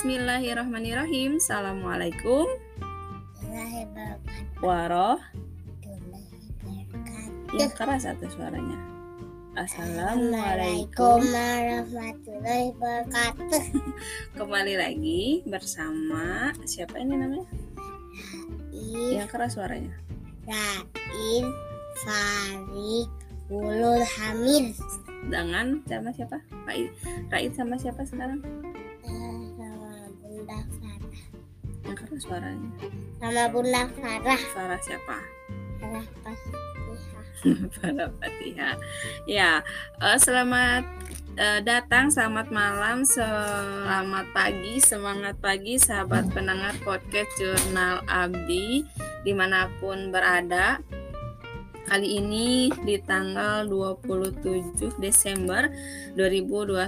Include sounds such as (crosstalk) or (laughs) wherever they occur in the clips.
Bismillahirrahmanirrahim. Assalamualaikum waroh. Yang keras atau suaranya. Assalamualaikum warahmatullahi wabarakatuh. (laughs) Kembali lagi bersama siapa ini namanya? Yang keras suaranya. Rain Farid Ulul Hamid Dengan sama siapa? Raid. Raid sama siapa sekarang? Bunda Farah Yang keras suaranya. sama Bunda Farah Farah siapa? Farah Fatihah. (laughs) Farah Fatihah. Ya, eh, selamat eh, datang, selamat malam, selamat pagi, semangat pagi sahabat pendengar podcast Jurnal Abdi di mana pun berada. Kali ini di tanggal 27 Desember 2021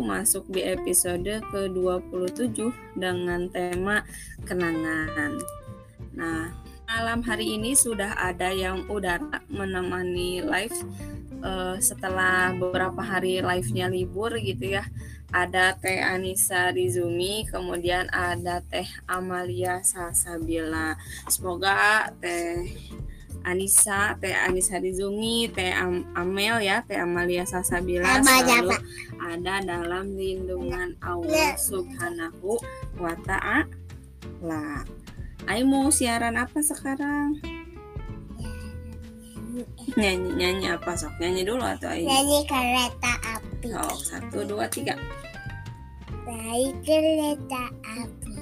masuk di episode ke-27 dengan tema kenangan. Nah, malam hari ini sudah ada yang udah menemani live eh, setelah beberapa hari live-nya libur gitu ya. Ada Teh Anissa Rizumi, kemudian ada Teh Amalia Salsabila. Semoga Teh Anissa, Teh Anissa Rizumi, Teh Am- Amel ya, Teh Amalia Salsabila Sama selalu ada dalam lindungan Allah Subhanahu wa taala. Ai mau siaran apa sekarang? Nyanyi nyanyi apa sok nyanyi dulu atau Ai? Nyanyi kereta api. Oh, satu dua tiga. Naik kereta api.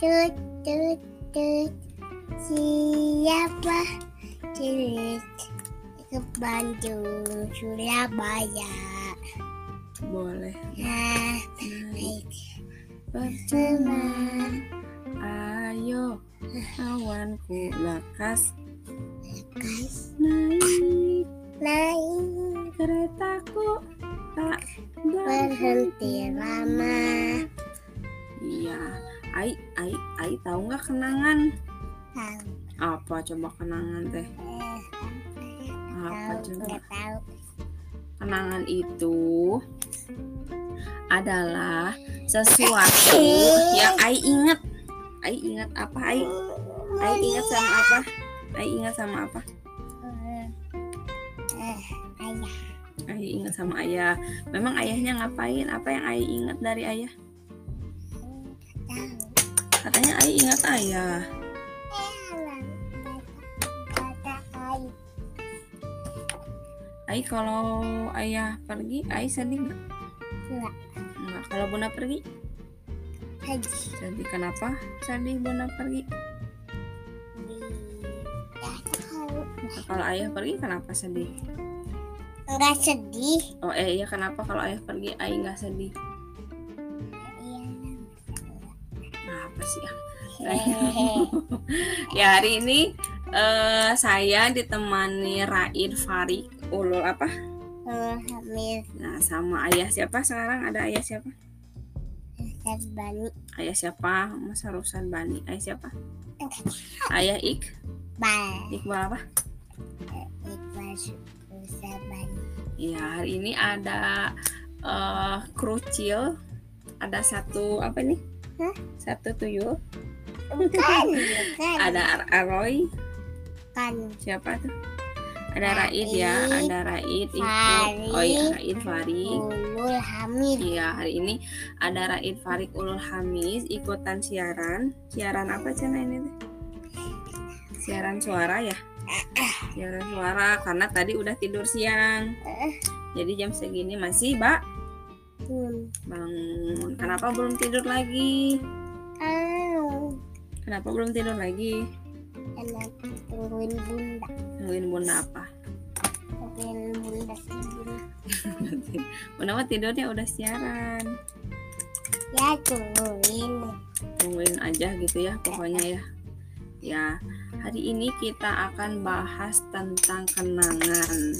Tut tut tut. Siapa cerit ke Bandung Surabaya. Boleh. Nah, Naik percuma. Ayo, kawanku lekas guys naik naik keretaku tak berhenti lama. Iya, Ai, Ai, Ai tahu nggak kenangan? Tahu. Apa coba kenangan teh? Eh, Apa coba? Kenangan itu adalah sesuatu yang Ai ingat. Ai ingat apa? Ai, Ai ingat sama apa? Ai ingat sama apa? Eh, ayah. Ai ingat sama ayah. Memang ayahnya ngapain? Apa yang Ai ingat dari ayah? Katanya Ai ingat ayah. Ai kalau ayah pergi, Ai sedih nggak? Enggak. Nggak. Kalau bunda pergi, Haji. sedih. Kenapa sedih bunda pergi? Nah, kalau ayah pergi, kenapa sedih? Enggak sedih. Oh eh iya kenapa kalau ayah pergi, Ai nggak sedih? Iya. Apa sih ya? (laughs) Ya hari ini eh, saya ditemani Raid Farid Ulul apa? Sama Hamil Nah sama ayah siapa sekarang? Ada ayah siapa? Ustaz Bani. Ayah siapa? Masa Rusan Bani? Ayah siapa? Ayah Ik? Bal. Iqbal apa? Iqbal Ustaz Bani. Ya hari ini ada eh krucil. Ada satu apa nih? Hah? Satu tuyul. Bukan. (laughs) Bukan. Ada Ar- Aroy. Bukan. Siapa tuh? Ada Raid ya. Ada Raid itu. Farid. Oh iya Raid Farid. Ulul Hamid. Iya, hari ini ada Raid Farid Ulul Hamis ikutan siaran. Siaran apa channel ini? Siaran suara ya? Siaran suara karena tadi udah tidur siang. Jadi jam segini masih, Mbak, Hmm. bangun. Kenapa belum tidur lagi? Tahu. Kenapa belum tidur lagi? Enak tungguin bunda. Nungguin bunda apa? Tungguin bunda tidur. (laughs) bunda mah tidurnya udah siaran. Ya tungguin. Tungguin aja gitu ya pokoknya ya. Ya, hari ini kita akan bahas tentang kenangan.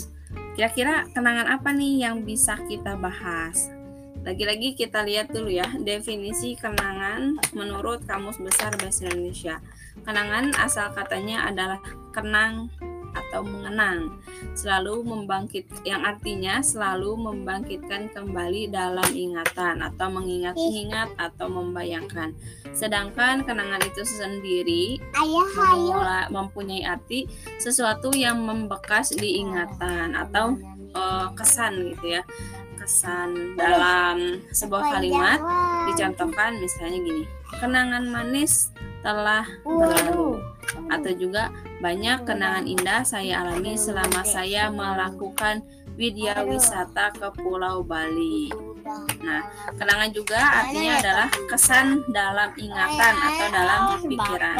Kira-kira kenangan apa nih yang bisa kita bahas? Lagi-lagi kita lihat dulu ya definisi kenangan menurut Kamus Besar Bahasa Indonesia. Kenangan asal katanya adalah kenang atau mengenang. Selalu membangkit yang artinya selalu membangkitkan kembali dalam ingatan atau mengingat-ingat atau membayangkan. Sedangkan kenangan itu sendiri memula- mempunyai arti sesuatu yang membekas di ingatan atau eh, kesan gitu ya. Kesan dalam sebuah kalimat dicontohkan misalnya gini kenangan manis telah berlalu atau juga banyak kenangan indah saya alami selama saya melakukan widya wisata ke Pulau Bali. Nah, kenangan juga artinya adalah kesan dalam ingatan atau dalam pikiran,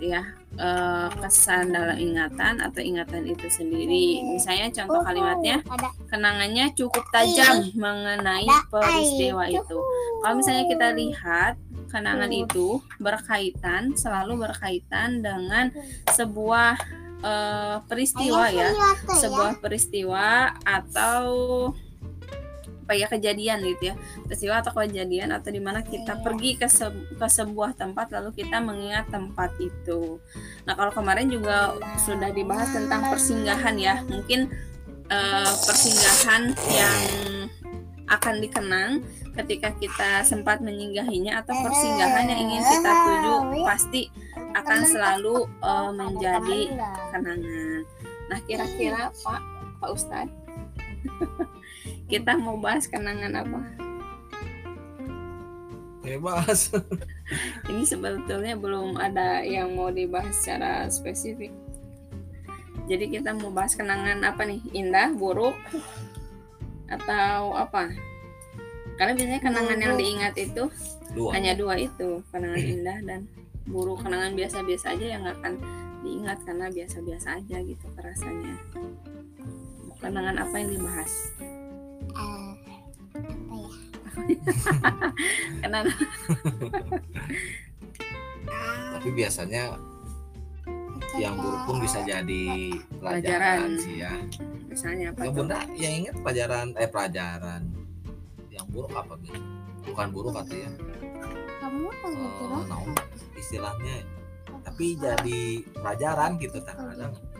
ya. Eh, kesan dalam ingatan atau ingatan itu sendiri. Misalnya contoh kalimatnya, kenangannya cukup tajam mengenai peristiwa itu. Kalau misalnya kita lihat kenangan itu berkaitan selalu berkaitan dengan sebuah eh, peristiwa ya, sebuah peristiwa atau apa ya kejadian gitu ya. Peristiwa atau kejadian atau di mana kita pergi ke se- ke sebuah tempat lalu kita mengingat tempat itu. Nah kalau kemarin juga sudah dibahas tentang persinggahan ya. Mungkin eh, persinggahan yang akan dikenang ketika kita sempat menyinggahinya atau persinggahan yang ingin kita tuju pasti akan selalu eh, menjadi kenangan. Nah, kira-kira Pak Pak Ustadz (laughs) kita mau bahas kenangan apa? bebas (laughs) Ini sebetulnya belum ada yang mau dibahas secara spesifik. Jadi kita mau bahas kenangan apa nih? Indah, buruk, atau apa? Karena biasanya kenangan yang diingat itu dua hanya dua itu, kenangan indah dan buruk. Kenangan biasa-biasa aja yang akan diingat karena biasa-biasa aja gitu rasanya. Kenangan apa yang dibahas? Kenangan tapi biasanya yang buruk pun bisa jadi Pelajaran. pelajaran, sih ya. Misalnya apa ya bunda yang ingat pelajaran eh pelajaran yang buruk apa gitu? Bukan buruk atau ya? Kamu kan gitu eh, naon istilahnya tapi jadi pelajaran gitu kadang Apa ya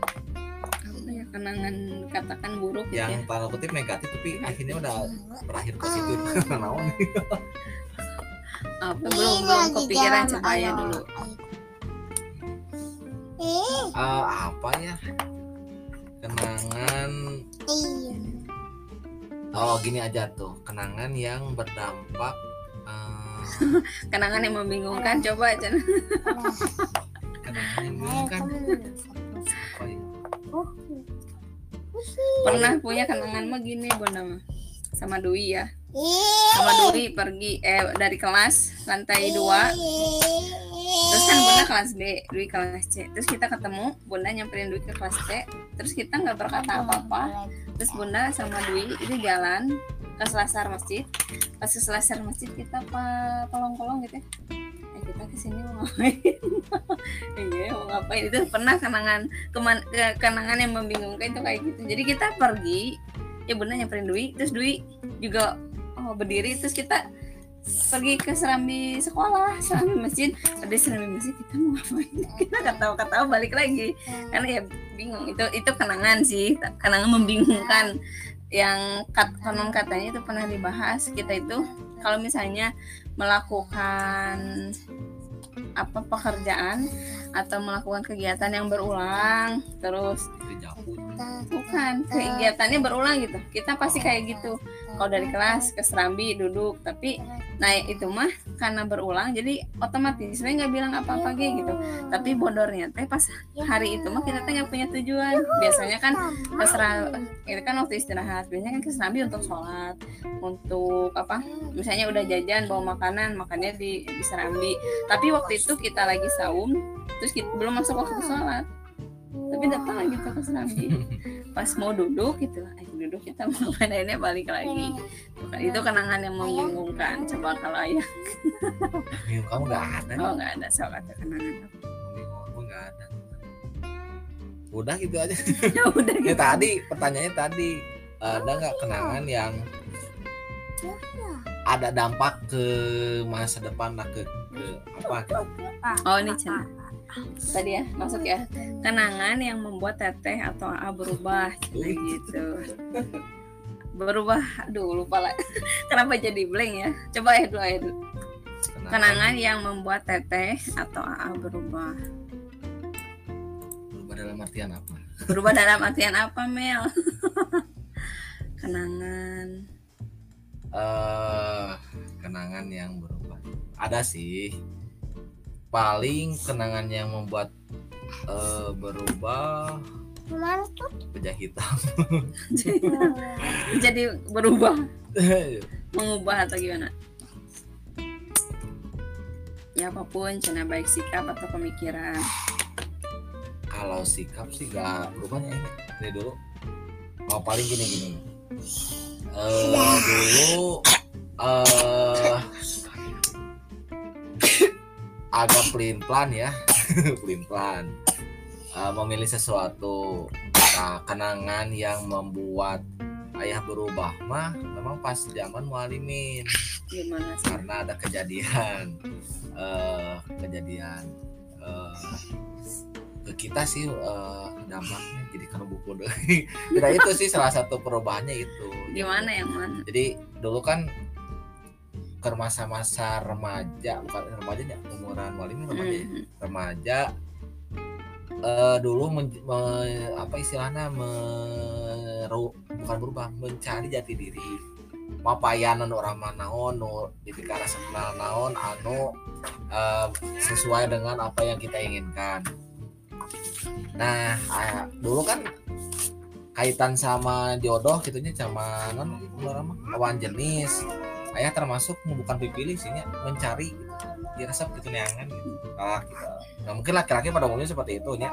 kenangan katakan buruk gitu yang ya. tanda kutip negatif tapi akhirnya udah berakhir positif (laughs) naon (laughs) Apa belum belum kepikiran coba ya dulu. Eh, Eh, apa ya kenangan iya. oh gini aja tuh kenangan yang berdampak eh, (laughs) Kenangan yang membingungkan coba Cen. kenangan yang Ayo, bingung kan kamu. apa ya? Pernah punya kenangan mah gini Bunda mah. Sama Dwi ya. Sama Dwi pergi eh dari kelas lantai 2 Terus kan Bunda kelas B, Dwi kelas C. Terus kita ketemu, Bunda nyamperin Dwi ke kelas C. Terus kita nggak berkata apa-apa. Terus Bunda sama Dwi itu jalan ke selasar masjid. Pas ke selasar masjid kita apa kolong-kolong gitu ya. Kita ke sini mau ngapain? (laughs) iya mau ngapain? Itu pernah kenangan keman, ke- kenangan yang membingungkan itu kayak gitu. Jadi kita pergi, ya Bunda nyamperin Dwi, terus Dwi juga oh, berdiri. Terus kita pergi ke serambi sekolah serambi masjid. Ada serambi masjid kita mau ngapain? (laughs) Kita ketawa ketawa balik lagi. Karena ya bingung. Itu itu kenangan sih. Kenangan membingungkan. Yang kat, konon katanya itu pernah dibahas. Kita itu kalau misalnya melakukan apa pekerjaan atau melakukan kegiatan yang berulang terus. Bukan kegiatannya berulang gitu. Kita pasti kayak gitu. Kalau dari kelas ke serambi duduk. Tapi nah itu mah karena berulang jadi otomatis. Sebenarnya nggak bilang apa-apa gitu. Tapi bodornya teh pas hari itu mah kita teh nggak punya tujuan. Biasanya kan ke Seram- itu kan waktu istirahat. Biasanya kan ke serambi untuk sholat untuk apa? Misalnya udah jajan bawa makanan makannya di di serambi. Tapi waktu itu kita lagi saum terus kita, belum masuk waktu sholat. Tapi datang lagi tuh ke serambi (laughs) pas mau duduk gitu ayo duduk kita mau (laughs) akhirnya balik lagi. Tuh kan, itu kenangan yang membingungkan coba kalau ayah. Bingung kamu nggak ada? Oh nggak ada soal ada kenangan? Bingung kamu nggak ada? Udah gitu aja. (laughs) Ya udah ya gitu. tadi pertanyaannya tadi ada nggak kenangan yang ada. dampak ke masa depan lah ke, ke apa ke, Oh ini Cina. Tadi ya masuk ya. Kenangan yang membuat teteh atau AA berubah gitu. Berubah, aduh lupa lah. (laughs) Kenapa jadi blank ya? Coba ya dulu ya dulu. Kenangan yang membuat teteh atau AA berubah. berubah dalam artian apa Berubah dalam (laughs) artian apa Mel? (laughs) Kenangan. eh kenangan yang berubah ada sih paling kenangan yang membuat eh, berubah pejah hitam. (laughs) Jadi berubah, (laughs) mengubah atau gimana? Ya apa pun, cina baik sikap atau pemikiran. kalau sikap sih gak berubah ya ini. Dari dulu. Mau paling gini gini. Eh dulu eh agak pelin plan ya. (laughs) Pelin plan Eh, memilih sesuatu. Nah, kenangan yang membuat ayah berubah mah memang pas zaman mualimin Gimana sih? karena ada kejadian. Eh kejadian eh ke kita sih eh, dampaknya jadi kalau buku deh (laughs) nah itu sih salah satu perubahannya itu. Gimana yang mana? jadi dulu kan ke masa-masa remaja bukan remaja ya umuran wali ini remaja. Mhm. remaja eh, dulu men- me- apa istilahnya meru, bukan berubah mencari jati diri mapayanan orang naon nu dipikara kenal naon anu eh, sesuai dengan apa yang kita inginkan nah ah, dulu kan kaitan sama jodoh gitunya sama non orang lawan jenis ayah termasuk bukan dipilih sih nya, mencari gitu. Dirasa neangan gitu. Ah, gitu. Nah, mungkin laki-laki pada umumnya seperti itu nya.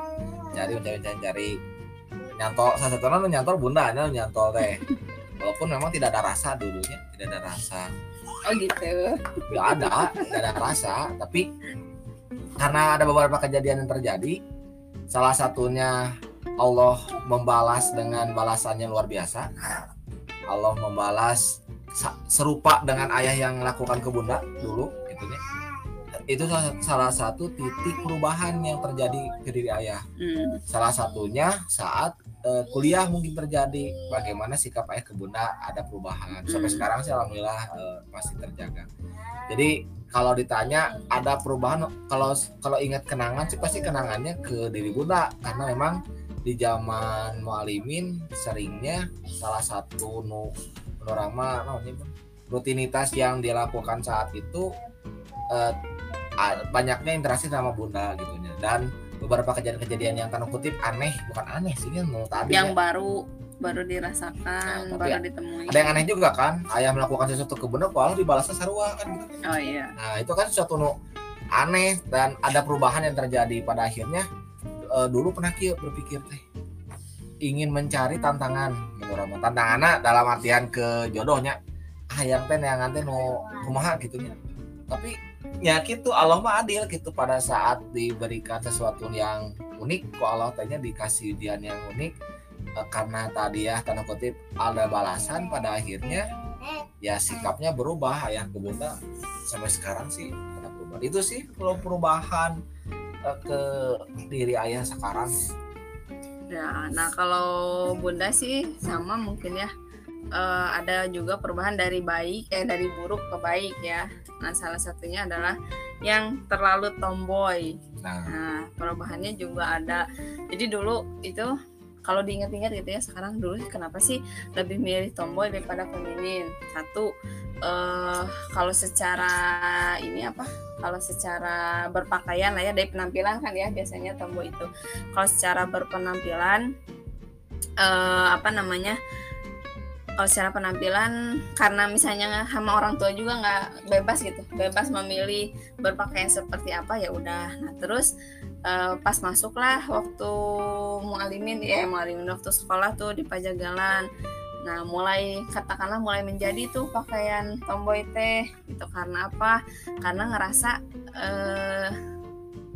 Cari mencari mencari, mencari. nyantol salah satunya nu nyantol bunda nu nyantol teh. Walaupun memang tidak ada rasa dulunya tidak ada rasa. Oh gitu. nggak ada nggak ada rasa. Tapi karena ada beberapa kejadian yang terjadi salah satunya Allah membalas dengan balasannya luar biasa. Allah membalas serupa dengan ayah yang melakukan ke bunda dulu gitu ya. itu salah, satu titik perubahan yang terjadi ke diri ayah Hmm. salah satunya saat eh, kuliah mungkin terjadi bagaimana sikap ayah ke bunda ada perubahan sampai Hmm. sekarang sih alhamdulillah eh, masih terjaga jadi kalau ditanya ada perubahan kalau kalau ingat kenangan sih pasti kenangannya ke diri bunda karena memang di zaman mualimin seringnya salah satu nu naonnya, Bang? rutinitas yang dilakukan saat itu eh, banyaknya interaksi sama bunda gitu ya dan beberapa kejadian-kejadian yang tanda kutip aneh bukan aneh sih kan mau tadi Yang ya. baru baru dirasakan, Nah, baru ya- ditemui. ada yang aneh juga kan ayah melakukan sesuatu ke bunda kalau dibalasnya sarua kan gitu. Oh iya. nah itu kan sesuatu nu aneh dan ada perubahan yang terjadi pada akhirnya eh, dulu pernah kieu berpikir teh ingin mencari tantangan. Menurut Rama. tantangannya dalam artian ke jodohnya. Ah yang teh neangan teh nu kumaha gitu nya. Tapi ya gitu Allah mah adil gitu. Pada saat diberikan sesuatu yang unik kok Allah tanya dikasih dian yang unik eh, karena tadi ya tanda kutip ada balasan pada akhirnya ya sikapnya berubah ayah ke bunda. Sampai sekarang sih ada perubahan. Itu sih kalau perubahan eh, ke diri ayah sekarang Ya, nah kalau Bunda sih sama mungkin ya. Eh, ada juga perubahan dari baik eh dari buruk ke baik ya. Nah, salah satunya adalah yang terlalu tomboy. nah Nah, perubahannya juga ada. Jadi dulu itu kalau diingat-ingat gitu ya, sekarang dulu kenapa sih lebih milih tomboy daripada feminin? Satu, eh kalau secara ini apa? Kalau secara berpakaian lah ya dari penampilan kan ya biasanya tomboy itu. Kalau secara berpenampilan eh apa namanya? Kalau secara penampilan karena misalnya sama orang tua juga nggak bebas gitu, bebas memilih berpakaian seperti apa ya udah. Nah, terus eh, pas masuklah waktu mualimin ya mualimin waktu sekolah tuh di Pajagalan. Nah, mulai katakanlah mulai menjadi tuh pakaian tomboy teh gitu. Karena apa? Karena ngerasa eh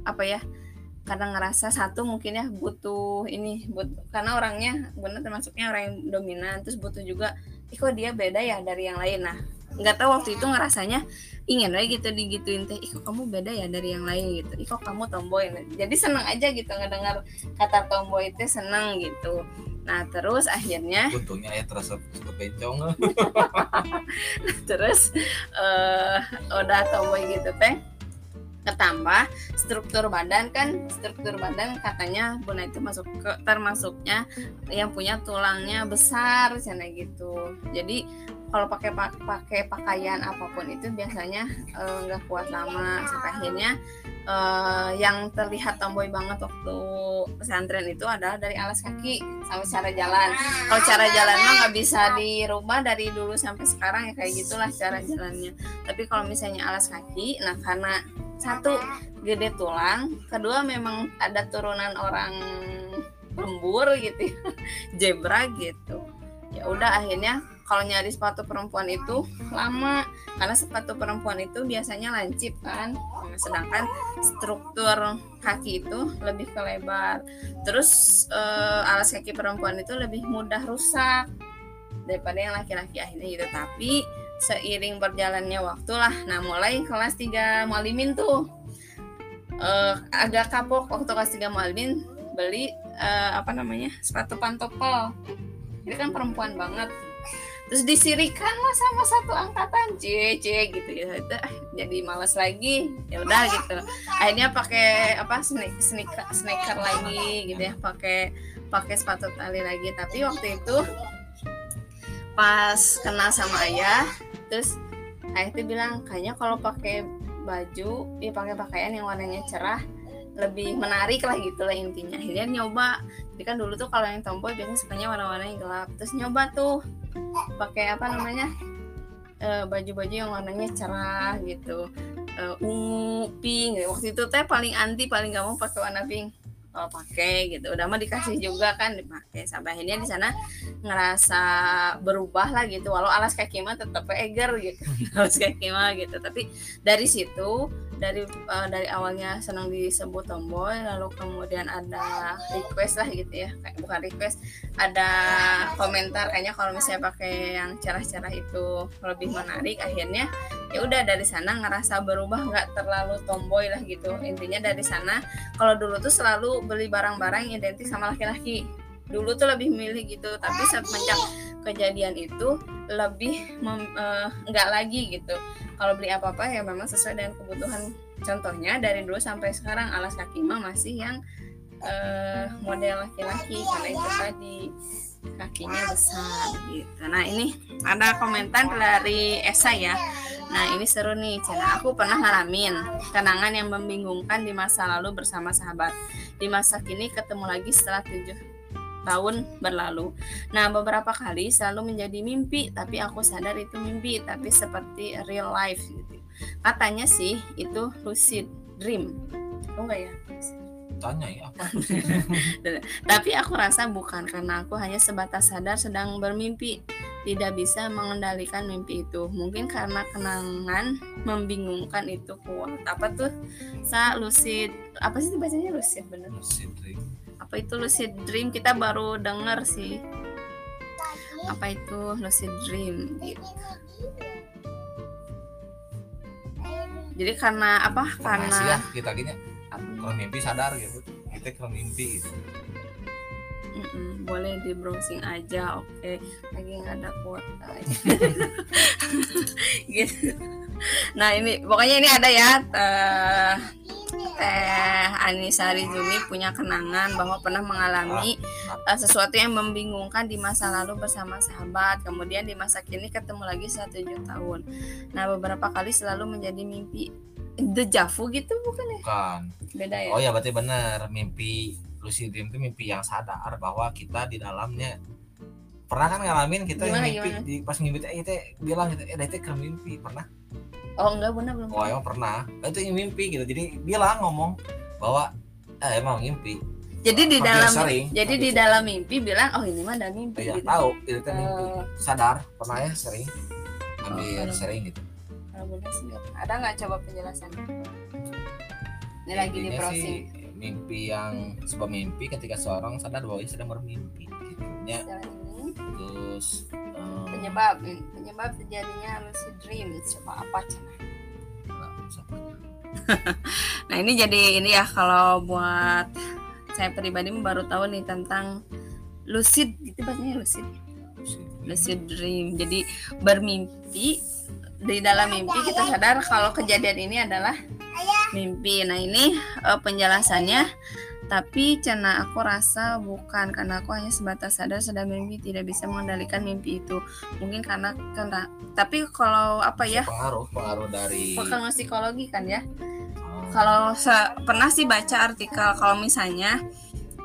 apa ya? Karena ngerasa satu mungkin ya butuh ini butuh karena orangnya benar termasuknya orang yang dominan. Terus butuh juga ih kok dia beda ya dari yang lain? Nah nggak tahu waktu itu ngerasanya ingin aja gitu digituin teh ih kok kamu beda ya dari yang lain? Gitu. Ih kok kamu tomboy? Jadi seneng aja gitu ngedengar kata tomboy itu seneng gitu nah terus akhirnya (laughs) untungnya ya terasa suka bencong. (laughs) Terus eh udah tomboy gitu teh ketambah struktur badan kan struktur badan katanya Bunda itu masuk ke termasuknya yang punya tulangnya besar sana gitu. Jadi kalau pakai pa- pakai pakaian apa pun itu biasanya eh, nggak kuat lama. Sampai akhirnya eh, yang terlihat tomboy banget waktu pesantren itu adalah dari alas kaki sama cara jalan. Kalau cara jalan mah nggak bisa dirubah dari dulu sampai sekarang ya kayak gitulah cara jalannya. Tapi kalau misalnya alas kaki nah karena satu gede tulang kedua memang ada turunan orang lembur gitu ya, (laughs) zebra gitu ya udah akhirnya kalau nyari sepatu perempuan itu lama karena sepatu perempuan itu biasanya lancip kan. Nah, sedangkan struktur kaki itu lebih ke lebar. Terus eh, alas kaki perempuan itu lebih mudah rusak daripada yang laki-laki akhirnya gitu. Tapi seiring berjalannya waktu lah. Nah mulai kelas 3 mualimin tuh. Eh, agak kapok waktu kelas 3 mualimin beli eh, apa namanya sepatu pantopel ini kan perempuan banget. Terus disirikan lah sama satu angkatan c c gitu. Ya jadi malas lagi. Ya udah gitu. Akhirnya pakai apa sneak sneaker sneaker lagi gitu ya. Pakai pakai sepatu tali lagi. Tapi waktu itu pas kenal sama ayah terus ayah itu bilang kayaknya kalau pakai baju ya pakai pakaian yang warnanya cerah lebih menarik lah gitu lah intinya. Akhirnya nyoba jadi kan dulu tuh kalau yang tomboy biasanya sukanya warna-warna yang gelap. Terus nyoba tuh pakai apa namanya? Eh, baju-baju yang warnanya cerah gitu. Eh, ungu pink. Waktu itu teh paling anti paling gak mau pakai warna pink. Oh, pakai gitu. Udah mah dikasih juga kan dipakai. Sampai akhirnya di sana ngerasa berubah lah gitu. Walau alas kaki mah tetap eger gitu. (laughs) Alas kaki mah gitu. Tapi dari situ dari eh, dari awalnya senang disebut tomboy lalu kemudian ada request lah gitu ya. Kayak bukan request ada komentar kayaknya kalau misalnya pakai yang cerah-cerah itu lebih menarik akhirnya ya udah dari sana ngerasa berubah nggak terlalu tomboy lah gitu. Intinya dari sana kalau dulu tuh selalu beli barang-barang identik sama laki-laki dulu tuh lebih milih gitu tapi semenjak kejadian itu lebih mem- eh, nggak lagi gitu kalau beli apa-apa ya memang sesuai dengan kebutuhan contohnya dari dulu sampai sekarang alas kaki mah masih yang eh, model laki-laki karena itu tadi kakinya besar gitu nah ini ada komentar dari Esa ya Nah ini seru nih, Cina. Aku pernah ngalamin kenangan yang membingungkan di masa lalu bersama sahabat. Di masa kini ketemu lagi setelah tujuh tahun berlalu. Nah beberapa kali selalu menjadi mimpi, tapi aku sadar itu mimpi, tapi seperti real life gitu. Katanya sih itu lucid dream. Oh enggak ya? tanya ya apa (laughs) Tapi aku rasa bukan karena aku hanya sebatas sadar sedang bermimpi, tidak bisa mengendalikan mimpi itu. Mungkin karena kenangan membingungkan itu kuat. Apa tuh? Sa lucid apa sih bacanya lucid bener? lucid dream Apa itu lucid dream? Kita baru denger sih. Apa itu lucid dream? Gitu. Jadi karena apa? sih ya Karena kita gini kalau mimpi sadar gitu kita kalau mimpi gitu boleh di browsing aja oke lagi nggak ada kuota (laughs) (laughs) gitu nah ini pokoknya ini ada ya teh teh Anissa Rizumi punya kenangan bahwa pernah mengalami eh, sesuatu yang membingungkan di masa lalu bersama sahabat. Kemudian di masa kini ketemu lagi setelah tujuh tahun. Nah beberapa kali selalu menjadi mimpi dejavu gitu bukan ya? Bukan. Beda ya? Oh ya berarti benar. Mimpi lucid dream itu mimpi yang sadar bahwa kita di dalamnya pernah kan ngalamin kita Gimana, mimpi gimana? di pas mimpi teh eh, bilang gitu eh teh ke mimpi. Pernah oh enggak benar belum oh emang pernah? Itu yang mimpi gitu. Jadi bilang ngomong bahwa eh emang mimpi. Jadi di Hampir dalam sering, jadi di dalam mimpi bilang oh ini mah ada mimpi ya gitu. tahu itu teh mimpi. Eh, sadar pernah ya sering? hampir Oh, sering gitu. Sih pernah. ada nggak coba penjelasannya ini lagi di browsing sih mimpi yang sebuah mimpi ketika seorang sadar bahwa ia sedang bermimpi gitu. Ya. Terus eh, penyebab penyebab terjadinya lucid dream coba apa Cina? (laughs) Nah, ini jadi ini ya kalau buat saya pribadi baru tahu nih tentang lucid gitu bahasanya lucid Lucid. lucid dream. Jadi bermimpi di dalam mimpi kita sadar kalau kejadian ini adalah mimpi. Nah ini eh, penjelasannya. Tapi cina aku rasa bukan karena aku hanya sebatas sadar sedang mimpi tidak bisa mengendalikan mimpi itu. Mungkin karena karena tapi kalau apa ya pengaruh pengaruh dari pengaruh psikologi kan ya. Oh, Kalau pernah sih baca artikel kalau misalnya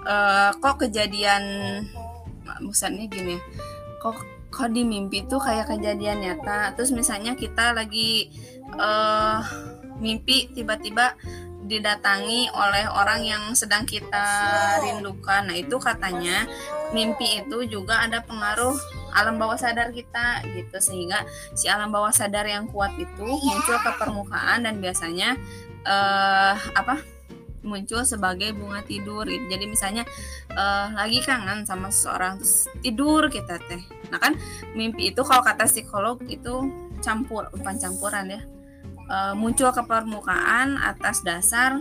eh, kok kejadian misalnya gini kok kok di mimpi tuh kayak kejadian nyata terus misalnya kita lagi eh mimpi tiba-tiba didatangi oleh orang yang sedang kita rindukan nah itu katanya mimpi itu juga ada pengaruh alam bawah sadar kita gitu sehingga si alam bawah sadar yang kuat itu muncul ke permukaan dan biasanya eh apa muncul sebagai bunga tidur gitu. Jadi misalnya eh, lagi kangen sama seseorang terus tidur kita teh. Nah kan mimpi itu kalau kata psikolog itu campur bukan campuran ya. Eh, muncul ke permukaan atas dasar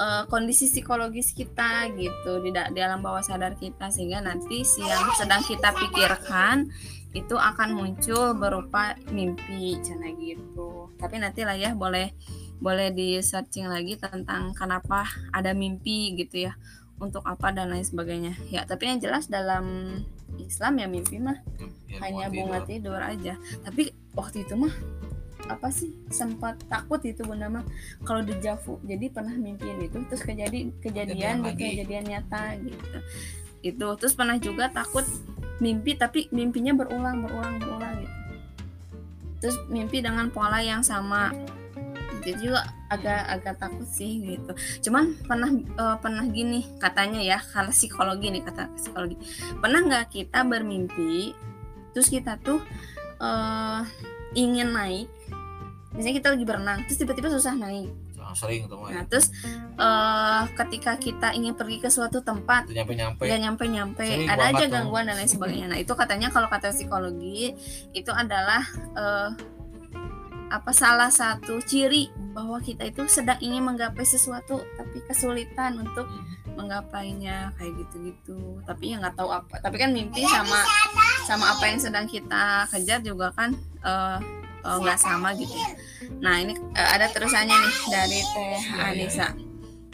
eh, kondisi psikologis kita gitu di, da- di alam bawah sadar kita sehingga nanti si yang sedang kita pikirkan itu akan muncul berupa mimpi cina gitu. Tapi nanti lah ya boleh boleh di searching lagi tentang kenapa ada mimpi gitu ya untuk apa dan lain sebagainya ya tapi yang jelas dalam Islam ya mimpi mah ya, hanya bunga tidur. tidur aja tapi waktu itu mah apa sih sempat takut itu bunda mah kalau dejavu jadi pernah mimpiin itu terus kejadi kejadian gitu kejadian nyata gitu. Itu terus pernah juga takut mimpi tapi mimpinya berulang berulang berulang gitu. Terus mimpi dengan pola yang sama. Itu juga agak agak takut sih gitu. Cuman pernah eh, pernah gini katanya ya kalau psikologi nih kata psikologi. Pernah nggak kita bermimpi terus kita tuh eh, ingin naik misalnya kita lagi berenang terus tiba-tiba susah naik. Jangan sering tuh nah terus eh, ketika kita ingin pergi ke suatu tempat Itu nyampe-nyampe. nggak nyampe-nyampe Sering ada aja tuh. gangguan dan lain sebagainya. Nah itu katanya kalau kata psikologi itu adalah eh, apa salah satu ciri bahwa kita itu sedang ingin menggapai sesuatu tapi kesulitan untuk menggapainya kayak gitu-gitu. Tapi ya nggak tahu apa tapi kan mimpi sama sama apa yang sedang kita kejar juga kan eh, eh, nggak sama gitu nah ini eh, ada terusannya nih dari Teh Iya, iya, Anissa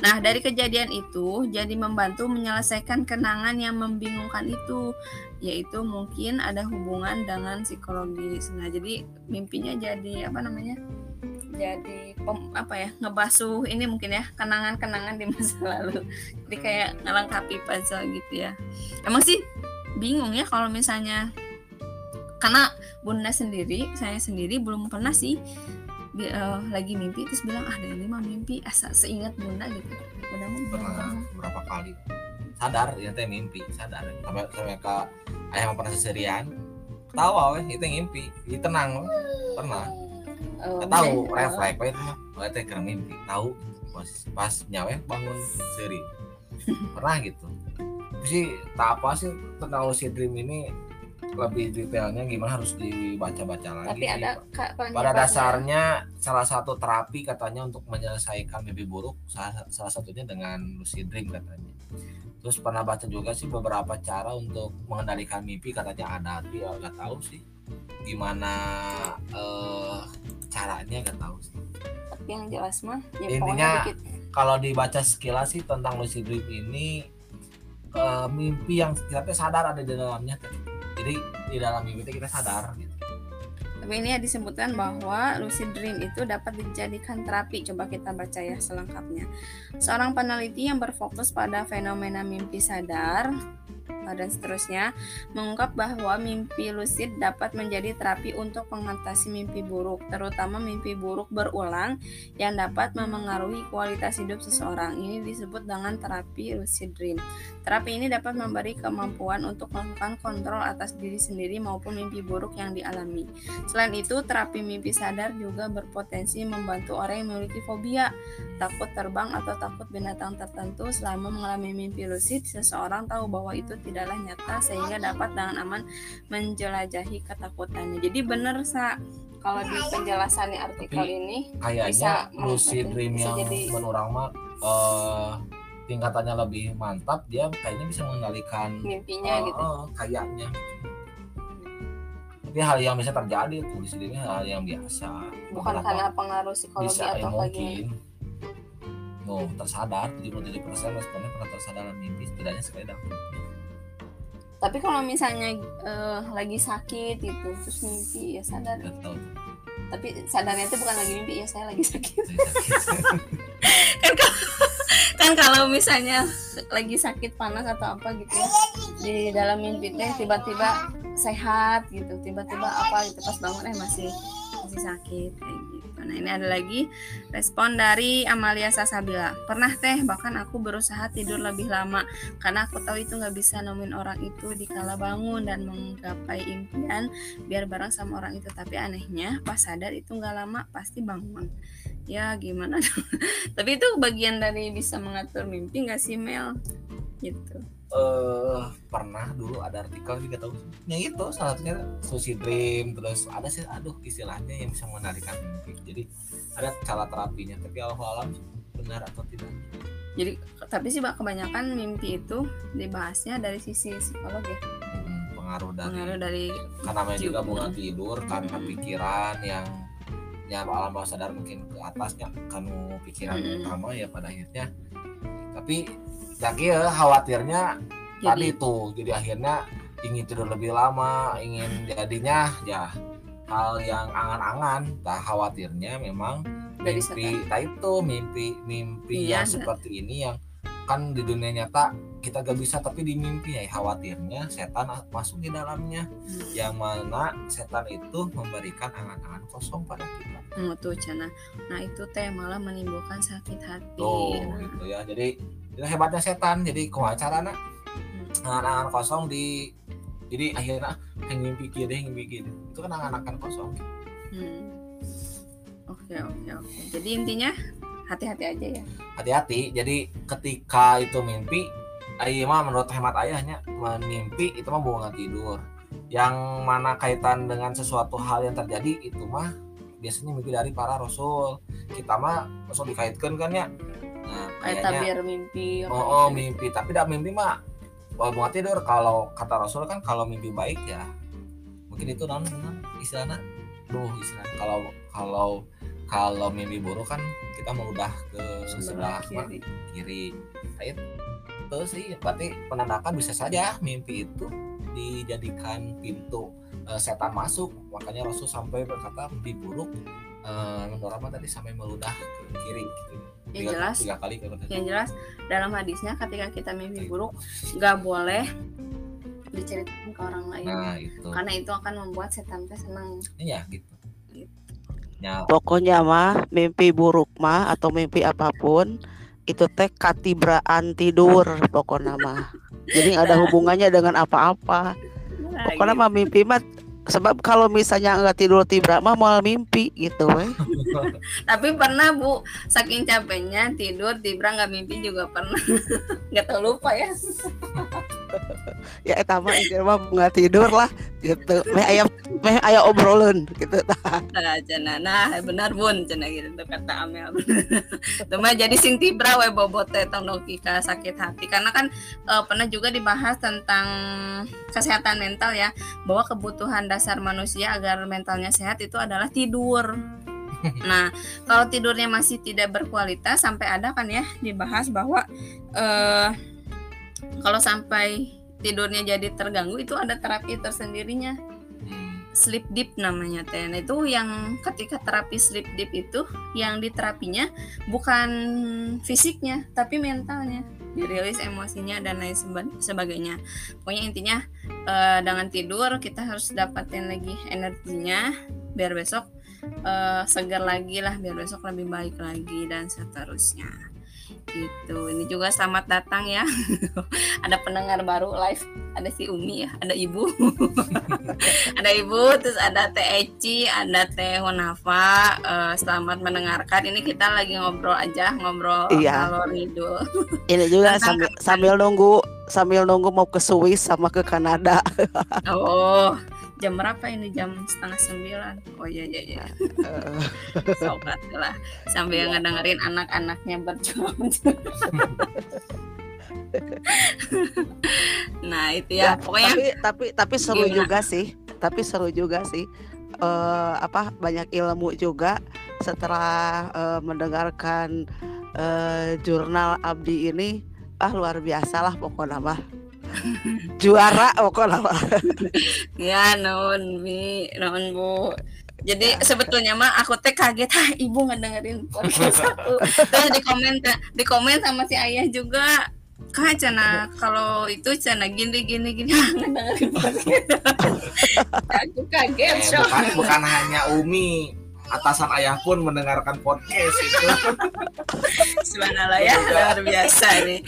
Nah, dari kejadian itu jadi membantu menyelesaikan kenangan yang membingungkan itu, yaitu mungkin ada hubungan dengan psikologis. Nah, jadi mimpinya jadi apa namanya? Jadi pem- apa ya? ngebasuh ini mungkin ya, kenangan-kenangan di masa (laughs) lalu. Jadi kayak ngelengkapi puzzle gitu ya. Emang sih bingung ya kalau misalnya karena Bunda sendiri, saya sendiri belum pernah sih di- eh, lagi mimpi terus bilang ah dari mah mimpi asa seingat bunda gitu. Bunda mah belum pernah pernah berapa kali? Sadar ya teh mimpi sadar. Sampai sampai ke ayah pernah seserian tawa weh itu ngimpi itu tenang weh. pernah. Oh, tahu refleks weh itu mah. Oh teh karena mimpi. Tahu pas pas nyawa bangun seri (laughs) pernah gitu. Tapi sih tak apa sih tentang lucid dream ini lebih detailnya gimana harus dibaca-baca lagi tapi ada ka- pada penyebabnya. dasarnya salah satu terapi katanya untuk menyelesaikan mimpi buruk salah, salah satunya dengan lucid dream katanya terus pernah baca juga sih beberapa cara untuk mengendalikan mimpi katanya ada tapi ya nggak tahu sih gimana eh, caranya nggak tahu sih tapi yang jelas mah ya Intinya, kalau dibaca sekilas sih tentang lucid dream ini eh, mimpi yang kita sadar ada di dalamnya teh. Jadi di dalam mimpi kita sadar gitu. Tapi ini ya disebutkan bahwa lucid dream itu dapat dijadikan terapi. Coba kita baca ya selengkapnya. Seorang peneliti yang berfokus pada fenomena mimpi sadar dan seterusnya mengungkap bahwa mimpi lucid dapat menjadi terapi untuk mengatasi mimpi buruk, terutama mimpi buruk berulang yang dapat memengaruhi kualitas hidup seseorang. Ini disebut dengan terapi lucid dream. Terapi ini dapat memberi kemampuan untuk melakukan kontrol atas diri sendiri maupun mimpi buruk yang dialami. Selain itu, terapi mimpi sadar juga berpotensi membantu orang yang memiliki fobia, takut terbang atau takut binatang tertentu selama mengalami mimpi lucid, seseorang tahu bahwa itu tidak adalah nyata sehingga dapat dengan aman menjelajahi ketakutannya. Jadi bener sa kalau di penjelasan di artikel Tapi ini kayaknya Bisa lucid dream bisa yang jadi- menurang mah eh, tingkatannya lebih mantap dia kayaknya bisa mengendalikan mimpinya eh, gitu. eh, kayaknya tapi hal yang bisa terjadi tuh di sini hal yang biasa Bukan Beberapa karena pengaruh psikologi bisa ya atau lagi mungkin Oh, tersadar 77% responnya pernah tersadar dalam mimpi setidaknya sekali dalam mimpi. Tapi kalau misalnya eh, lagi sakit itu terus mimpi ya sadar. Tahu. Tapi sadarnya itu bukan lagi mimpi ya saya lagi sakit. (laughs) kan kalau, kan kalau misalnya lagi sakit panas atau apa gitu ya di dalam mimpi teh tiba-tiba sehat gitu tiba-tiba apa gitu pas bangun eh masih masih sakit kayak gitu. Nah ini ada lagi respon dari Amalia Sasabila. Pernah teh bahkan aku berusaha tidur lebih lama karena aku tahu itu nggak bisa nemuin orang itu di kala bangun dan menggapai impian biar bareng sama orang itu. Tapi anehnya pas sadar itu nggak lama pasti bangun. Ya gimana (laughs) tapi itu bagian dari bisa mengatur mimpi nggak sih Mel? Gitu eh pernah dulu ada artikel juga tahu. Yang itu salah satunya sushi dream terus ada sih aduh istilahnya yang bisa mengendalikan mimpi jadi ada cara terapinya tapi Allah alam benar atau tidak? Jadi tapi sih Mbak, kebanyakan mimpi itu dibahasnya dari sisi psikolog ya. Hmm, pengaruh dari pengaruh dari karena namanya juga bunga tidur karena Mm. pikiran yang ya alam bawah sadar mungkin ke atasnya kan pikiran Mm. utama ya pada akhirnya. Tapi ya khawatirnya tadi jadi tuh jadi akhirnya ingin tidur lebih lama ingin jadinya ya hal yang angan-angan. Tak khawatirnya memang Dari mimpi tak itu mimpi mimpi Iya, yang seperti ini yang kan di dunia nyata kita gak bisa tapi di mimpi ya khawatirnya setan masuk di dalamnya Hmm. yang mana setan itu memberikan angan-angan kosong pada kita Hmm, tuh Cana. Nah itu teh malah menimbulkan sakit hati. tuh Nah, gitu ya jadi itu hebatnya setan jadi kumaha carana hmm. angan-angan kosong di jadi akhirnya yang mimpi kiri yang mimpi kiri itu kan angan-angan kosong Hmm. Oke oke oke. Jadi intinya hati-hati aja ya. hati-hati jadi ketika itu mimpi Ayo mah menurut hemat ayahnya mimpi itu mah bunga tidur. Yang mana kaitan dengan sesuatu hal yang terjadi itu mah biasanya mimpi dari para rasul. Kita mah rasul dikaitkan kan ya? Nah Kayak kayaknya tabir mimpi. oh, oh mimpi. Tapi dah mimpi mah bunga tidur. Kalau kata rasul kan kalau mimpi baik ya mungkin itu non istilahnya duh istilahnya kalau kalau kalau mimpi buruk kan kita meludah ke sebelah kiri. kiri. Nah, itu sih berarti penandakan bisa saja mimpi itu dijadikan pintu eh, setan masuk. Makanya Rasul sampai berkata mimpi buruk apa tadi sampai meludah ke kiri. Gitu Yang tiga, jelas tiga kali kalau yang jelas dalam hadisnya ketika kita mimpi buruk nggak boleh diceritakan ke orang lain. Nah itu. Karena itu akan membuat setan teh senang. Iya gitu. Ya Pokoknya mah mimpi buruk mah atau mimpi apa pun itu teh katibraan tidur pokoknya mah. Jadi ada hubungannya dengan apa-apa. Nah, Pokoknya mah mimpi mah sebab kalau misalnya nggak tidur tibra mah mau mimpi gitu weh. (laughs) tapi pernah bu saking capeknya tidur tibra nggak mimpi juga pernah (laughs) nggak tahu lupa ya (laughs) Ya eta mah intinya mah nggak tidur lah gitu. Meh aya meh aya obrolan gitu. nah cina nah benar bun cina gitu tuh kata Amel (laughs) itu mah jadi sing tibra we bobot teh tong doki ka sakit hati karena kan eh, pernah juga dibahas tentang kesehatan mental ya bahwa kebutuhan dasar manusia agar mentalnya sehat itu adalah tidur (laughs) Nah, kalau tidurnya masih tidak berkualitas sampai ada kan ya dibahas bahwa eh kalau sampai tidurnya jadi terganggu itu ada terapi tersendirinya. Hmm, sleep deep namanya teh. Nah, itu yang ketika terapi sleep deep itu yang diterapinya bukan fisiknya tapi mentalnya. Dirilis emosinya dan lain seba- sebagainya. Pokoknya intinya eh, dengan tidur kita harus dapatin lagi energinya biar besok eh, segar lagi lah biar besok lebih baik lagi dan seterusnya gitu. Ini juga selamat datang ya. (laughs) Ada pendengar baru live. Ada si Umi ya ada ibu. (laughs) Ada ibu terus ada Teh Eci ada Teh Honafa. Eh, selamat mendengarkan. Ini kita lagi ngobrol aja ngobrol Iya. ngalor ngidul. (laughs) Ini juga sambil, sambil nunggu sambil nunggu mau ke Swiss sama ke Kanada. Oh, jam berapa ini? Jam setengah sembilan. Oh iya iya iya. (laughs) Sobat lah. Sambil Iya. ngedengerin anak-anaknya berjuang. (laughs) nah itu ya, pokoknya tapi tapi tapi seru Gimana? juga sih. Tapi seru juga sih. Eh apa banyak ilmu juga setelah eh, mendengarkan eh, jurnal Abdi ini ah luar biasa lah pokoknya mah. (laughs) Juara pokoknya mah. (laughs) ya non mi non bu. Jadi Ya. sebetulnya mah aku teh kaget (laughs) ah ibu ngedengerin podcast aku. Terus di komen di komen sama si ayah juga Kak Cana kalau itu Cana gini gini gini ngedengerin podcast. aku kaget Eh, shock. bukan, bukan hanya Umi atasan ayah pun mendengarkan podcast itu Subhanallah ya luar biasa nih.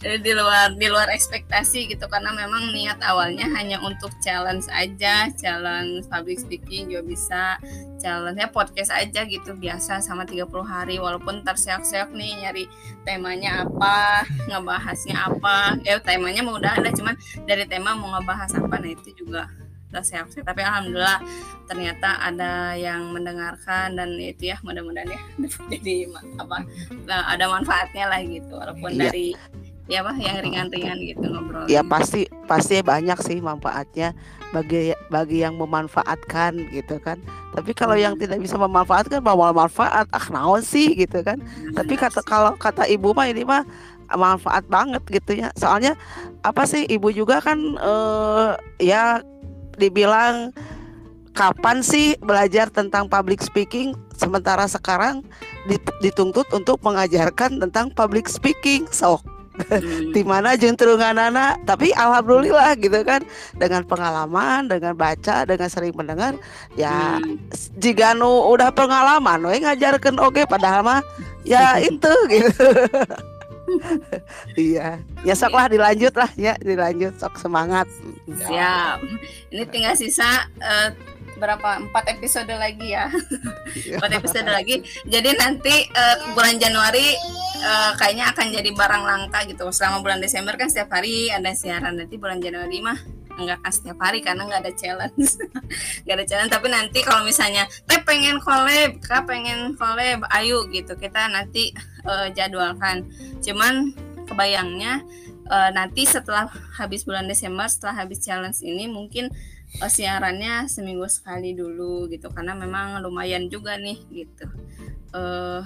Jadi di luar di luar ekspektasi gitu karena memang niat awalnya hanya untuk challenge aja, challenge public speaking juga bisa, challenge ya podcast aja gitu biasa sama 30 hari walaupun terseok-seok nih nyari temanya apa, ngebahasnya apa. Ya temanya mau udah ada cuman dari tema mau ngebahas apa nah itu juga terseok-seok tapi alhamdulillah ternyata ada yang mendengarkan dan itu ya mudah-mudahan ya (laughs) jadi apa nah, ada manfaatnya lah gitu walaupun Iya. dari ya apa yang ringan-ringan gitu ngobrol Ya pasti pasti banyak sih manfaatnya bagi bagi yang memanfaatkan gitu kan. Tapi kalau yang tidak bisa memanfaatkan mau manfaat ah naon sih gitu kan. Tapi kata kalau kata ibu mah ini mah manfaat banget gitu ya. Soalnya apa sih ibu juga kan eh, ya dibilang kapan sih belajar tentang public speaking sementara sekarang dit- dituntut untuk mengajarkan tentang public speaking. So Hmm. (laughs) di mana juntrunganana tapi alhamdulillah gitu kan. Dengan pengalaman dengan baca dengan sering mendengar ya Hmm. jika nu udah pengalaman we ngajarkan oke padahal mah ya (laughs) itu gitu. (laughs) Iya. Ya sok lah dilanjut lah ya dilanjut. Sok semangat. Siap. Ini tinggal sisa eh, berapa empat episode lagi ya. Empat episode lagi. Jadi nanti eh, bulan Januari eh, kayaknya akan jadi barang langka gitu. Selama bulan Desember kan setiap hari ada siaran. Nanti bulan Januari mah nggak akan setiap hari karena nggak ada challenge. (laughs) Nggak ada challenge. Tapi nanti kalau misalnya teh pengen collab kak pengen collab ayo gitu. Kita nanti eh, jadwalkan. Cuman kebayangnya eh, nanti setelah habis bulan Desember setelah habis challenge ini mungkin eh, siarannya seminggu sekali dulu gitu karena memang lumayan juga nih gitu. Eh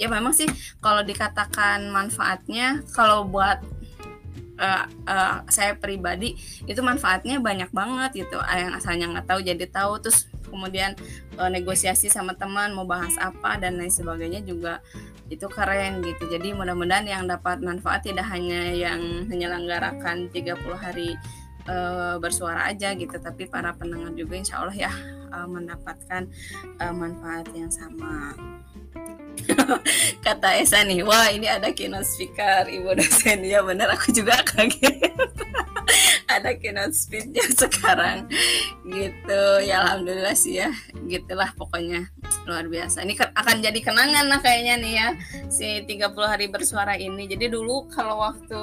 ya memang sih kalau dikatakan manfaatnya kalau buat eh, eh, saya pribadi itu manfaatnya banyak banget gitu. Yang asalnya nggak tahu jadi tahu. Terus kemudian eh, negosiasi sama teman mau bahas apa dan lain sebagainya juga itu keren gitu. Jadi mudah-mudahan yang dapat manfaat tidak hanya yang menyelenggarakan 30 hari eh, bersuara aja gitu. Tapi para pendengar juga insya Allah ya eh, mendapatkan eh, manfaat yang sama. (laughs) Kata Esa nih wah ini ada keynote speaker ibu dosen. Ya bener aku juga kaget (laughs) ada keynote speaker (laughs) sekarang. Gitu. Ya alhamdulillah sih ya. Gitulah pokoknya. Luar biasa. Ini akan jadi kenangan lah kayaknya nih ya si 30 hari bersuara ini. Jadi dulu kalau waktu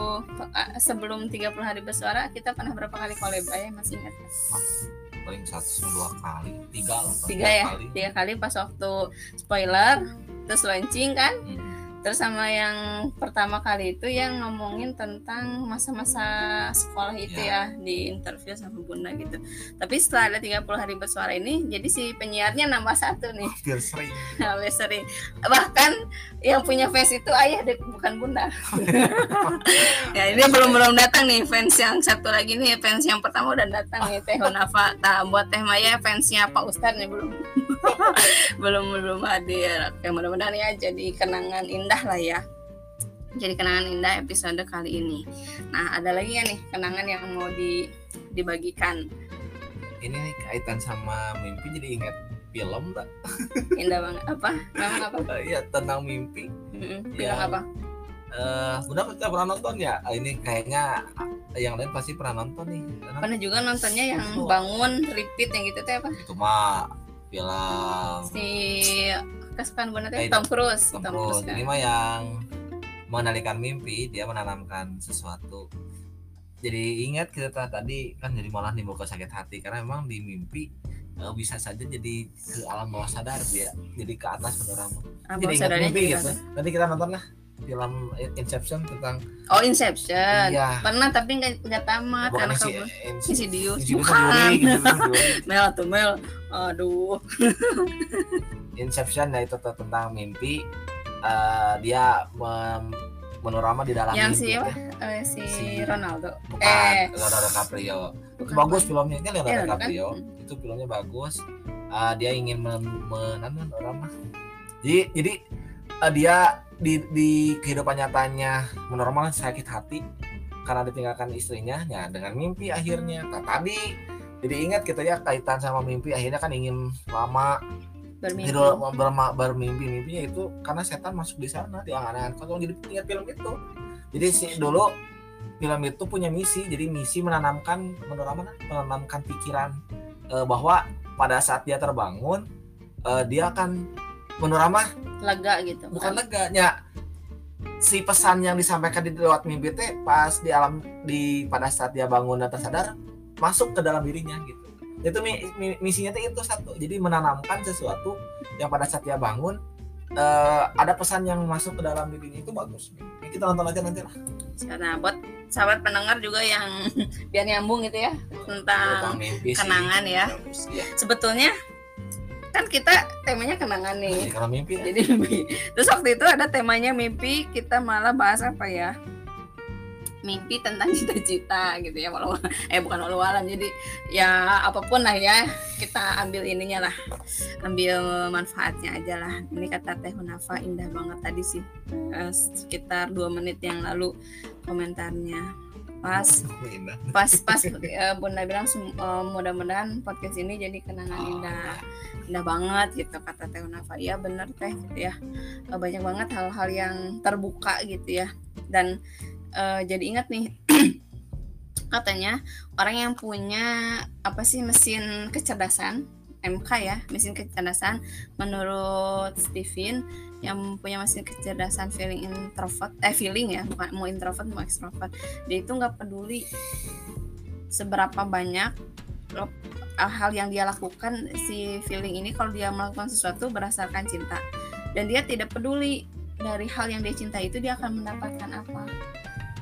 eh, sebelum 30 hari bersuara kita pernah berapa kali collab ya masih ingat paling satu dua kali. Tiga lah tiga ya? kali. tiga kali pas waktu spoiler terus launching kan? Hmm. Terus sama yang pertama kali itu yang ngomongin tentang masa-masa sekolah itu ya. di interview sama bunda gitu. Tapi setelah ada 30 hari bersuara ini jadi si penyiarnya nambah satu nih. Hampir sering. (laughs) Sering. Bahkan yang punya fans itu ayah deh bukan bunda. (laughs) Ya ini belum belum datang nih fans yang satu lagi nih fans yang pertama udah datang nih. Teh Honafa nah buat Teh Maya fansnya Pak Ustadz nih belum (laughs) belum belum hadir. Oke mudah-mudahan ya jadi kenangan indah lah ya. Jadi kenangan indah episode kali ini. Nah ada lagi ya nih kenangan yang mau di dibagikan? Ini nih kaitan sama mimpi jadi ingat film tak (laughs) indah banget. Apa? Memang apa? Ya tentang mimpi. Mm-mm, Ya. bilang apa? Eh udah kita pernah nonton ya? Ah, ini kayaknya yang lain pasti pernah nonton nih. Pernah juga nontonnya yang bangun repeat yang gitu teh apa? Itu mah film. Si kesukaan bener Eh, Tom Cruise Tom Tom Cruise Cruise. kan. Ini mah yang mengendalikan mimpi dia menanamkan sesuatu. Jadi ingat kita ta- tadi kan jadi malah nimbul ke sakit hati karena memang di mimpi eh, bisa saja jadi ke alam bawah sadar dia jadi ke atas panorama Ah, jadi ingat mimpi gitu. nanti kita nonton lah film Inception tentang Oh Inception. iya Pernah tapi nggak nggak tamat bukan karena si kamu Insidious Insidious. Bukan. Gitu. (laughs) Mel tuh Mel. Aduh. (laughs) Inception ya itu tentang mimpi Eh, dia mem- menorama di dalam Yang mimpi siapa? teh. Eh, si, Si- Ronaldo. bukan Eh. Leonardo DiCaprio Bukan bagus filmnya ini Leonardo Iya, kan? DiCaprio itu filmnya bagus Ah, dia ingin men- menanam orang mah jadi jadi ah, dia di, di kehidupan nyatanya menormal sakit hati karena ditinggalkan istrinya ya dengan mimpi akhirnya nah, tadi jadi ingat kita ya kaitan sama mimpi akhirnya kan ingin lama Bermimpi. tidur berma- bermimpi. Mimpinya itu karena setan masuk di sana di angan-angan. Kosong jadi ingat film itu. Jadi si dulu film itu punya misi. Jadi misi menanamkan menurut menanamkan pikiran eh, bahwa pada saat dia terbangun eh, dia akan menurut mah Lega gitu. bukan leganya. Si pesan yang disampaikan di lewat mimpi teh pas di alam di pada saat dia bangun dan tersadar masuk ke dalam dirinya gitu. Itu mi- mi- misinya teh itu satu. Jadi menanamkan sesuatu yang pada saat dia bangun eh, ada pesan yang masuk ke dalam dirinya itu bagus. Ini kita nonton aja nanti lah. Nah, buat sahabat pendengar juga yang (laughs) biar nyambung gitu ya tentang kenangan ya. Ya. sebetulnya kan kita temanya kenangan nih. kalau mimpi Jadi mimpi. Terus waktu itu ada temanya mimpi, kita malah bahas apa ya? Mimpi tentang (laughs) cita-cita gitu ya walau eh bukan walau alam jadi ya apa pun lah ya kita ambil ininya lah ambil manfaatnya aja lah ini kata Teh Hunafa indah banget tadi sih Eh, sekitar dua menit yang lalu komentarnya pas pas pas (laughs) eh, bunda bilang eh, mudah-mudahan podcast ini jadi kenangan Oh, indah. indah banget gitu kata Teh Nafa. Ya bener teh gitu ya. Eh, banyak banget hal-hal yang terbuka gitu ya. Dan eh, jadi ingat nih (clears throat) katanya orang yang punya apa sih mesin kecerdasan MK ya mesin kecerdasan menurut Steven yang punya mesin kecerdasan feeling introvert eh feeling ya bukan mau introvert mau extrovert. Dia itu nggak peduli seberapa banyak lo- hal yang dia lakukan si feeling ini kalau dia melakukan sesuatu berdasarkan cinta. Dan dia tidak peduli dari hal yang dia cintai itu dia akan mendapatkan apa.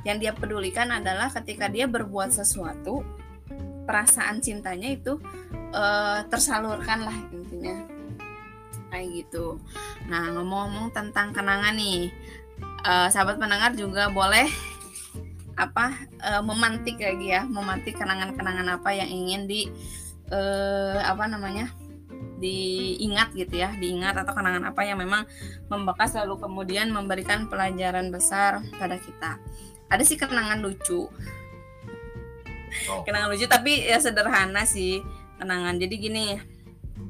Yang dia pedulikan adalah ketika dia berbuat sesuatu perasaan cintanya itu eh, tersalurkan lah intinya kayak gitu. Nah ngomong-ngomong tentang kenangan nih eh, sahabat pendengar juga boleh apa eh, memantik lagi ya memantik kenangan-kenangan apa yang ingin di eh, apa namanya diingat gitu ya diingat atau kenangan apa yang memang membekas lalu kemudian memberikan pelajaran besar pada kita. Ada sih kenangan lucu. Oh. kenangan lucu tapi ya sederhana sih kenangan. Jadi gini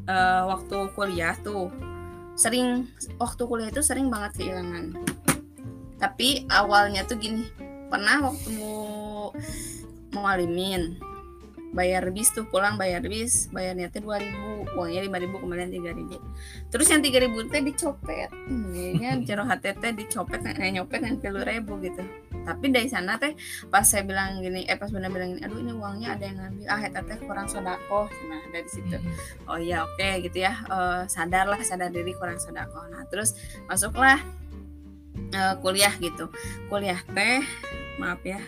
eh, waktu kuliah tuh sering waktu kuliah itu sering banget kehilangan. Tapi awalnya tuh gini pernah waktu mau mau alimin bayar bis tuh pulang bayar bis bayarnya tuh 2000 uangnya 5000 kembalian 3000 terus yang 3000 teh dicopet ini (laughs) jero hati teh dicopet eh, nyopet yang puluh ribu gitu tapi dari sana teh pas saya bilang gini eh pas benar bilang gini aduh ini uangnya ada yang ngambil. Ah eta teh kurang sodako nah dari situ. Hmm. oh iya oke gitu ya. Eh, sadarlah sadar diri kurang sodako nah terus masuklah eh, kuliah gitu. Kuliah teh maaf ya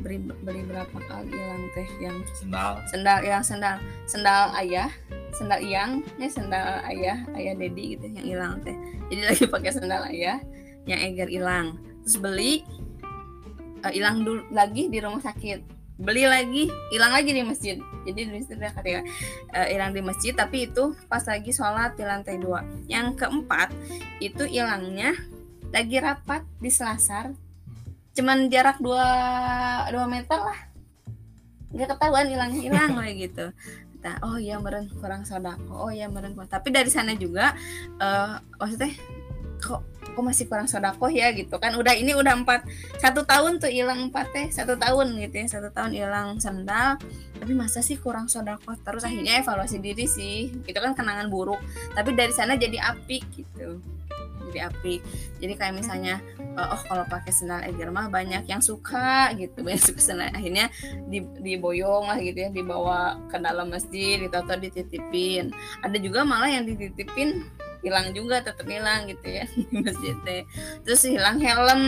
beli beli berapa kali hilang teh yang Sendal. sendal yang sendal. Sendal ayah sendal iyang ya sendal ayah ayah dedi gitu yang hilang teh. Jadi lagi pakai sendal ayah yang eger hilang. Terus beli eh, hilang dulu lagi di rumah sakit. Beli lagi hilang lagi di masjid. Jadi di dia ketika eh, hilang di masjid tapi itu pas lagi sholat di lantai dua. Yang keempat itu hilangnya lagi rapat di selasar. Cuman jarak dua dua meter lah. Nggak ketahuan hilang hilang kayak gitu. Oh iya meren kurang sodako. Oh iya meren. Kurang tapi dari sana juga eh maksudnya kok kok masih kurang sodako ya gitu kan. Udah ini udah empat satu tahun tuh hilang empat teh satu tahun gitu ya satu tahun hilang sendal. Tapi masa sih kurang sodako terus akhirnya evaluasi diri sih itu kan kenangan buruk. Tapi dari sana jadi apik gitu. Jadi apik jadi kayak misalnya eh, oh kalau pakai sendal eger mah banyak yang suka gitu. (laughs) Banyak suka sendal. Akhirnya di, diboyong lah gitu ya dibawa ke dalam masjid ditato dititipin. Ada juga malah yang dititipin hilang juga tetap hilang gitu ya (laughs) di masjid teh. Terus hilang helm.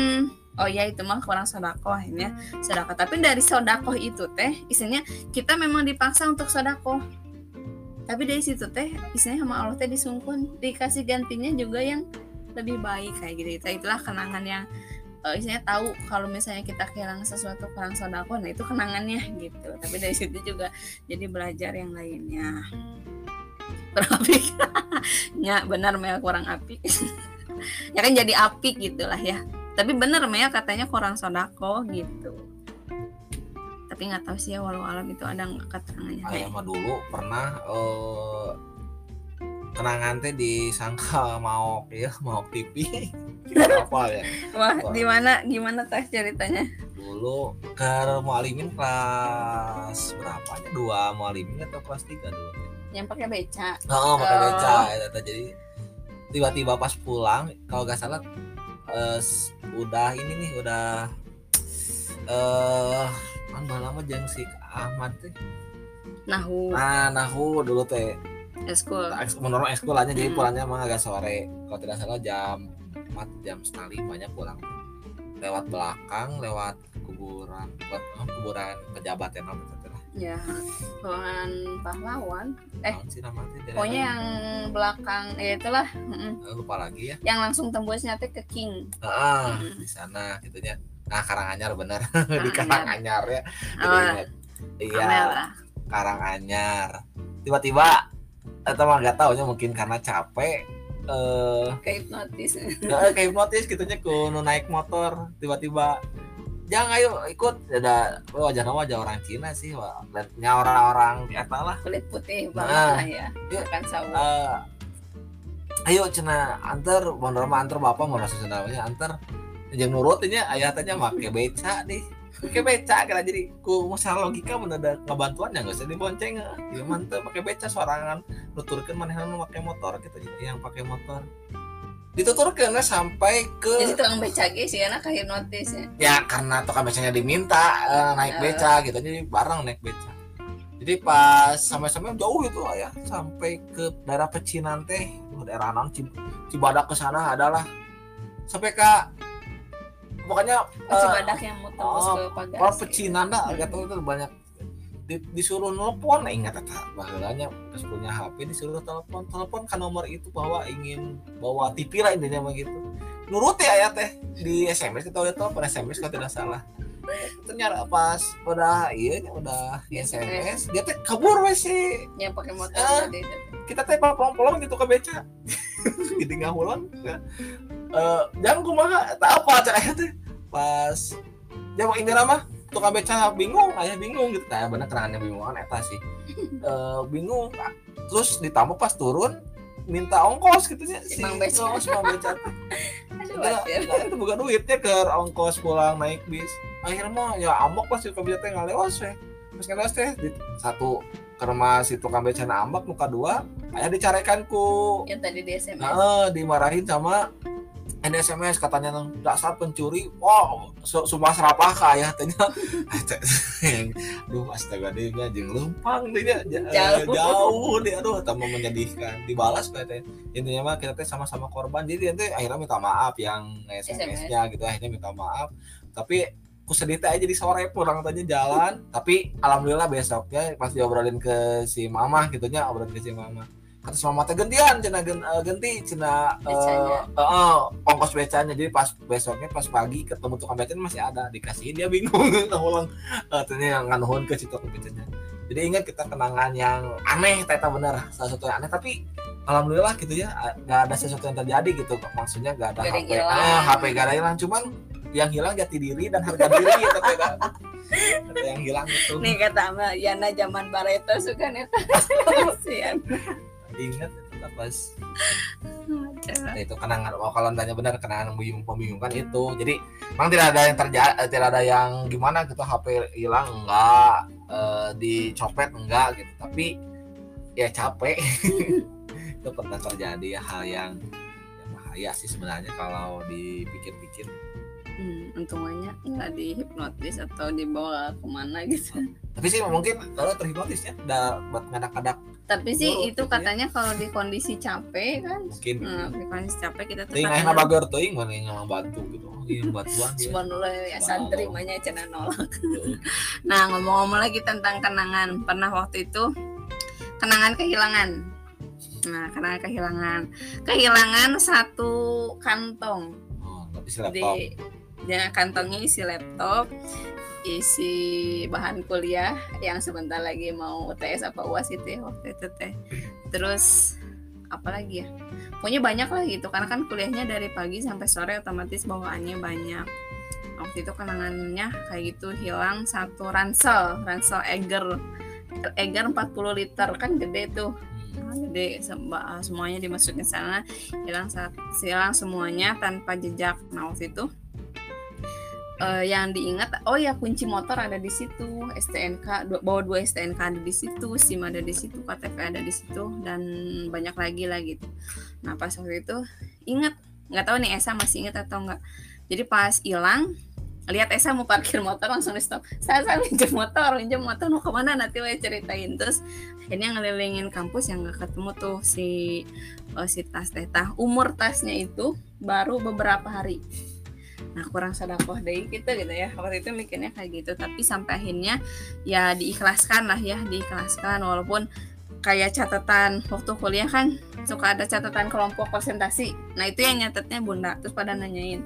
Oh ya itu mah kurang sodako akhirnya. Sodako tapi dari sodako itu teh isinya kita memang dipaksa untuk sodako tapi dari situ teh isinya sama Allah teh disungkun. Dikasih gantinya juga yang lebih baik kayak gitu. Itu- itulah kenangan yang eh, isinya tahu kalau misalnya kita kehilangan sesuatu kurang sodako nah itu kenangannya gitu. Tapi dari situ juga jadi belajar yang lainnya kurang apik. (laughs) Ya benar Mel kurang apik. (laughs) Ya kan jadi apik gitulah ya. Tapi bener Mel katanya kurang sodako gitu. Tapi nggak tahu sih ya walau alam itu ada nggak keterangannya. Ayah mah dulu pernah eh kenangan teh disangka mau ya (laughs) mau TV apa ya. Wah di mana gimana teh ceritanya? Dulu ke mualimin kelas berapanya dua mualimin atau kelas tiga dulu yang pakai beca. Oh pakai Oh. beca ya, jadi tiba-tiba pas pulang kalau nggak salah s- udah ini nih udah eh kan lama jeng si Ahmad teh nahu. Nah nahu dulu teh eskul menurut ekskulanya jadi Hmm. pulangnya emang agak sore. Kalau tidak salah jam 4 jam setengah lima nya pulang. Lewat belakang lewat kuburan lewat oh, kuburan pejabat itu lah ya ruangan pahlawan. Eh, pokoknya yang belakang ya itulah. Eh, lupa lagi ya. Yang langsung tembusnya teh ke king. Ah Hmm. di sana gitunya nah Karanganyar bener. (laughs) Di Karanganyar. Ya. Iya lah Karanganyar tiba-tiba atau mah nggak tahu mungkin karena capek eh kayak hipnotis. Ya, kayak hipnotis gitunya ku nu naik motor tiba-tiba jangan ayo ikut. Ada wajah nama wajah orang Cina sih wah dan nya orang-orang eta lah. Kulit putih banget Nah. lah ya. Iya. bukan sawo Eh, ayo cina antar. Bener mah antar bapak mau rasa namanya antar. Jeung nurutnya ayah tanya make beca nih. Pakai beca kira jadi. Ku masalah logika mendadak ngebantuan ya nggak usah dibonceng. Ya mantep pakai beca sorangan. Nuturkeun manehna nu make motor gitu yang pakai motor dituturkeun we sampai ke jadi tukang beca ge sih anak kayak hipnotis ya. Ya karena tukang becanya diminta eh, naik Eh. beca gitu. Jadi bareng naik beca. Jadi pas sampai-sampai jauh itu lah ya sampai ke daerah pecinan teh oh, daerah non Cibadak ke sana adalah sampai ke pokoknya eh, Cibadak yang mau tembus oh, ke pagar Kalau pecinan dah agak tahu itu banyak disuruh nelpon ingat eta bahulanya terus punya HP disuruh telepon telepon ke nomor itu bahwa ingin bawa TV lah intinya mah gitu. Nurut ya ya teh. Di SMS kita udah telepon SMS kalau tidak salah. Ternyata pas udah iya udah di SMS dia teh kabur wes sih yang pakai motor Eh. kita teh pelong-pelong gitu ke beca. (laughs) Jadi nggak pulang ya. Eh, jangan kumaha tak apa cak aya teh. Pas dia mau Indira mah tukang beca bingung ayah bingung gitu. Kayak bener kerangannya bingung. Kan eta sih. (laughs) Eh, bingung terus ditambah pas turun minta ongkos gitu ya si Mang beca. si Mang beca itu bukan duitnya ke ongkos pulang naik bis. Akhirnya mah ya amok pas si tukang beca teh weh. Terus ngalewas teh di, satu rumah si tukang beca ambak muka dua ayah dicarekan ku yang tadi di SMS nah, dimarahin sama NSMS katanya nang dasar pencuri. Wow su- sumpah serapah ka ayah tanya. (laughs) Aduh astaga dia jeung lempang dia (laughs) Jauh. jauh dia. Aduh tambah menyedihkan dibalas katanya intinya mah kita teh sama-sama korban. Jadi nanti akhirnya minta maaf yang SMS-nya gitu akhirnya minta maaf. Tapi aku sedih teh aja jadi sore pulang tanya jalan. Tapi alhamdulillah besoknya pas diobrolin ke si mama gitunya obrolin ke si mama kata si mama teh gantian cina gen, eh, ganti cina eh, eh, eh, ongkos becanya. Jadi pas besoknya pas pagi ketemu tukang becanya masih ada dikasihin dia bingung. (laughs) Ulang. Uh, yang nganuhun ke si tukang becanya. Jadi ingat kita kenangan yang aneh teta bener salah satu yang aneh tapi alhamdulillah gitu ya eh, nggak ada sesuatu yang terjadi gitu. Maksudnya nggak ada yang HP hilang. ah, HP gak ada hilang. Cuman yang hilang jati diri dan harga diri gitu teta ada yang hilang itu nih kata sama Yana zaman Barreto suka neta (laughs) ingat itu pas. Nah, itu kenangan. Oh, kalau tanya benar kenangan membingung membingungkan itu. Jadi memang tidak ada yang terjadi tidak ada yang gimana gitu HP hilang enggak. Eh, dicopet enggak gitu. Tapi ya capek. (laughs) Itu pernah terjadi ya hal yang yang bahaya sih sebenarnya kalau dipikir-pikir hmm, untungnya nggak dihipnotis atau dibawa ke mana gitu. Tapi sih mungkin kalau terhipnotis ya udah buat ngadak-ngadak tapi sih Oh, itu gitu ya. katanya kalau di kondisi capek kan mungkin. nah, di kondisi capek kita tuh aing katanya- bager teuing mana yang bantu gitu. Bantuan dia Subhanallah ya Wow. santri banyak cina nolak. Nah ngomong-ngomong lagi tentang kenangan, pernah waktu itu kenangan kehilangan. Nah kenangan kehilangan, kehilangan satu kantong oh bisa laptop di ya kantongnya isi laptop, isi bahan kuliah yang sebentar lagi mau UTS apa uas itu ya waktu itu teh. Terus apa lagi ya? Pokoknya banyak lah gitu karena kan kuliahnya dari pagi sampai sore otomatis bawaannya banyak. Waktu itu kenangannya kayak gitu hilang satu ransel, ransel Eger. Eger 40 liter kan gede tuh Hmm. gede semuanya dimasukin sana hilang saat hilang semuanya tanpa jejak nah waktu itu eh, yang diingat oh ya kunci motor ada di situ STNK dua- bawa dua STNK ada di situ SIM ada di situ KTP ada di situ dan banyak lagi lah gitu. Nah pas waktu itu ingat nggak tahu nih Esa masih ingat atau enggak jadi pas hilang lihat Esa mau parkir motor langsung di stop. Saya saya minjem motor minjem motor mau ke mana? Nanti saya ceritain. Terus akhirnya ngelilingin kampus yang nggak ketemu tuh si eh, si tas teh umur tasnya itu baru beberapa hari nah kurang sodakoh deh gitu gitu ya. Waktu itu mikirnya kayak gitu. Tapi sampai akhirnya ya diikhlaskan lah ya diikhlaskan. Walaupun kayak catatan waktu kuliah kan suka ada catatan kelompok presentasi nah itu yang nyatetnya bunda terus pada nanyain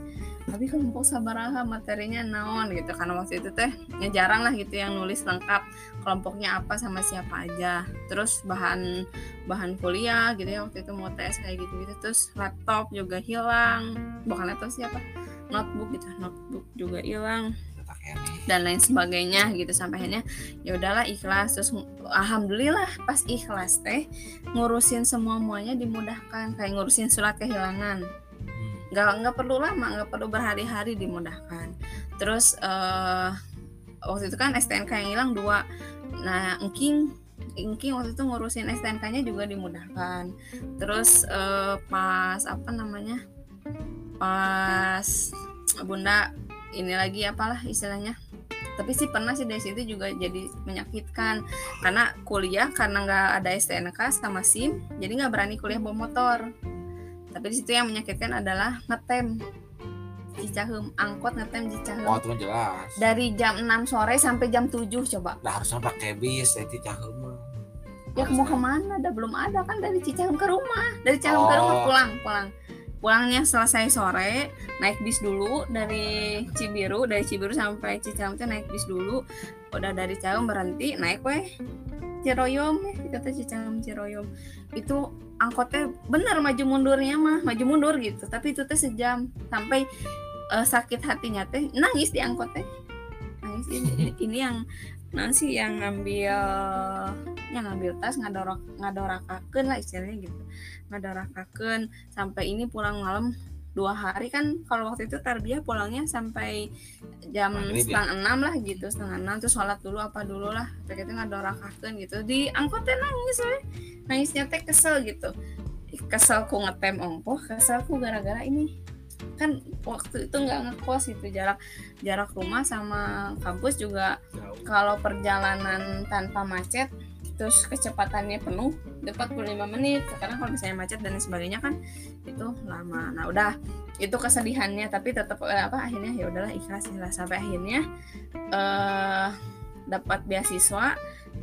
tapi kelompok sabaraha materinya naon? Gitu karena waktu itu teh ya jarang lah gitu yang nulis lengkap kelompoknya apa sama siapa aja. Terus bahan bahan kuliah gitu ya waktu itu mau tes kayak gitu gitu terus laptop juga hilang. Bukan laptop siapa notebook gitu notebook juga hilang. Dan lain sebagainya gitu sampai akhirnya ya udahlah ikhlas. Terus alhamdulillah pas ikhlas teh ngurusin semua muanya dimudahkan. Kayak ngurusin surat kehilangan. Hmm. nggak nggak perlu lama nggak perlu berhari-hari dimudahkan. Terus eh waktu itu kan STNK yang hilang dua. Nah engking engking waktu itu ngurusin STNK-nya juga dimudahkan. Terus eh, pas apa namanya pas bunda ini lagi apalah istilahnya. Tapi sih pernah sih dari situ juga jadi menyakitkan. Karena kuliah karena nggak ada STNK sama SIM jadi nggak berani kuliah bawa motor. Tapi di situ yang menyakitkan adalah ngetem. Cicahem angkot ngetem Cicahem. Itu mah jelas. dari jam 6 sore sampai jam 7 coba. Nah, harusnya pakai bis, itu cahem mah. ya mau ke mana? Ada belum ada kan dari Cicahem ke rumah. Dari Cicahem ke Oh. rumah pulang pulang pulangnya selesai sore naik bis dulu dari Cibiru dari Cibiru sampai Cicahem naik bis dulu. Udah dari Cicahem berhenti naik weh. Ciroyom kita tuh Cicahem Ciroyom. Itu angkotnya bener maju mundurnya mah maju mundur gitu. Tapi itu teh sejam sampai eh, sakit hatinya teh nangis di angkotnya. Nangis ini, yang nanti yang ngambil yang ngambil tas ngadorok ngadorakakeun lah istilahnya gitu ngadorakakeun sampai ini pulang malam dua hari kan kalau waktu itu tarbiyah pulangnya sampai jam ya? setengah enam lah gitu setengah enam. Terus sholat dulu apa dulu lah kayak gitu ngadorakakeun gitu. Di angkotnya nangis we nangisnya teh kesel gitu. Kesel ku ngetem ongkoh kesel ku gara-gara ini. Kan waktu itu nggak ngekos itu jarak jarak rumah sama kampus juga kalau perjalanan tanpa macet terus kecepatannya penuh 45 menit. Sekarang kalau misalnya macet dan sebagainya kan itu lama. Nah udah itu kesedihannya. Tapi tetap eh, apa akhirnya ya udahlah ikhlas ikhlas sampai akhirnya eh dapat beasiswa.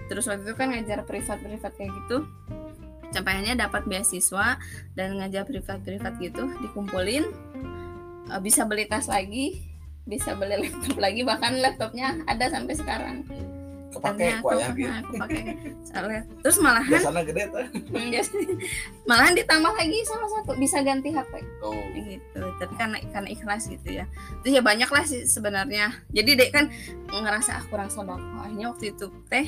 Terus waktu itu kan ngajar privat privat kayak gitu. Sampai akhirnya dapat beasiswa dan ngajar privat privat gitu dikumpulin eh, bisa beli tas lagi bisa beli laptop lagi bahkan laptopnya ada sampai sekarang Kepake ku aya gitu. Kepake. Terus malahan Biasanya gede tuh. Hmm, malahan ditambah lagi salah satu bisa ganti HP Oh. gitu tapi karena karena ikhlas gitu ya terus ya banyak lah sih sebenarnya jadi dek kan ngerasa ah kurang sodako akhirnya waktu itu teh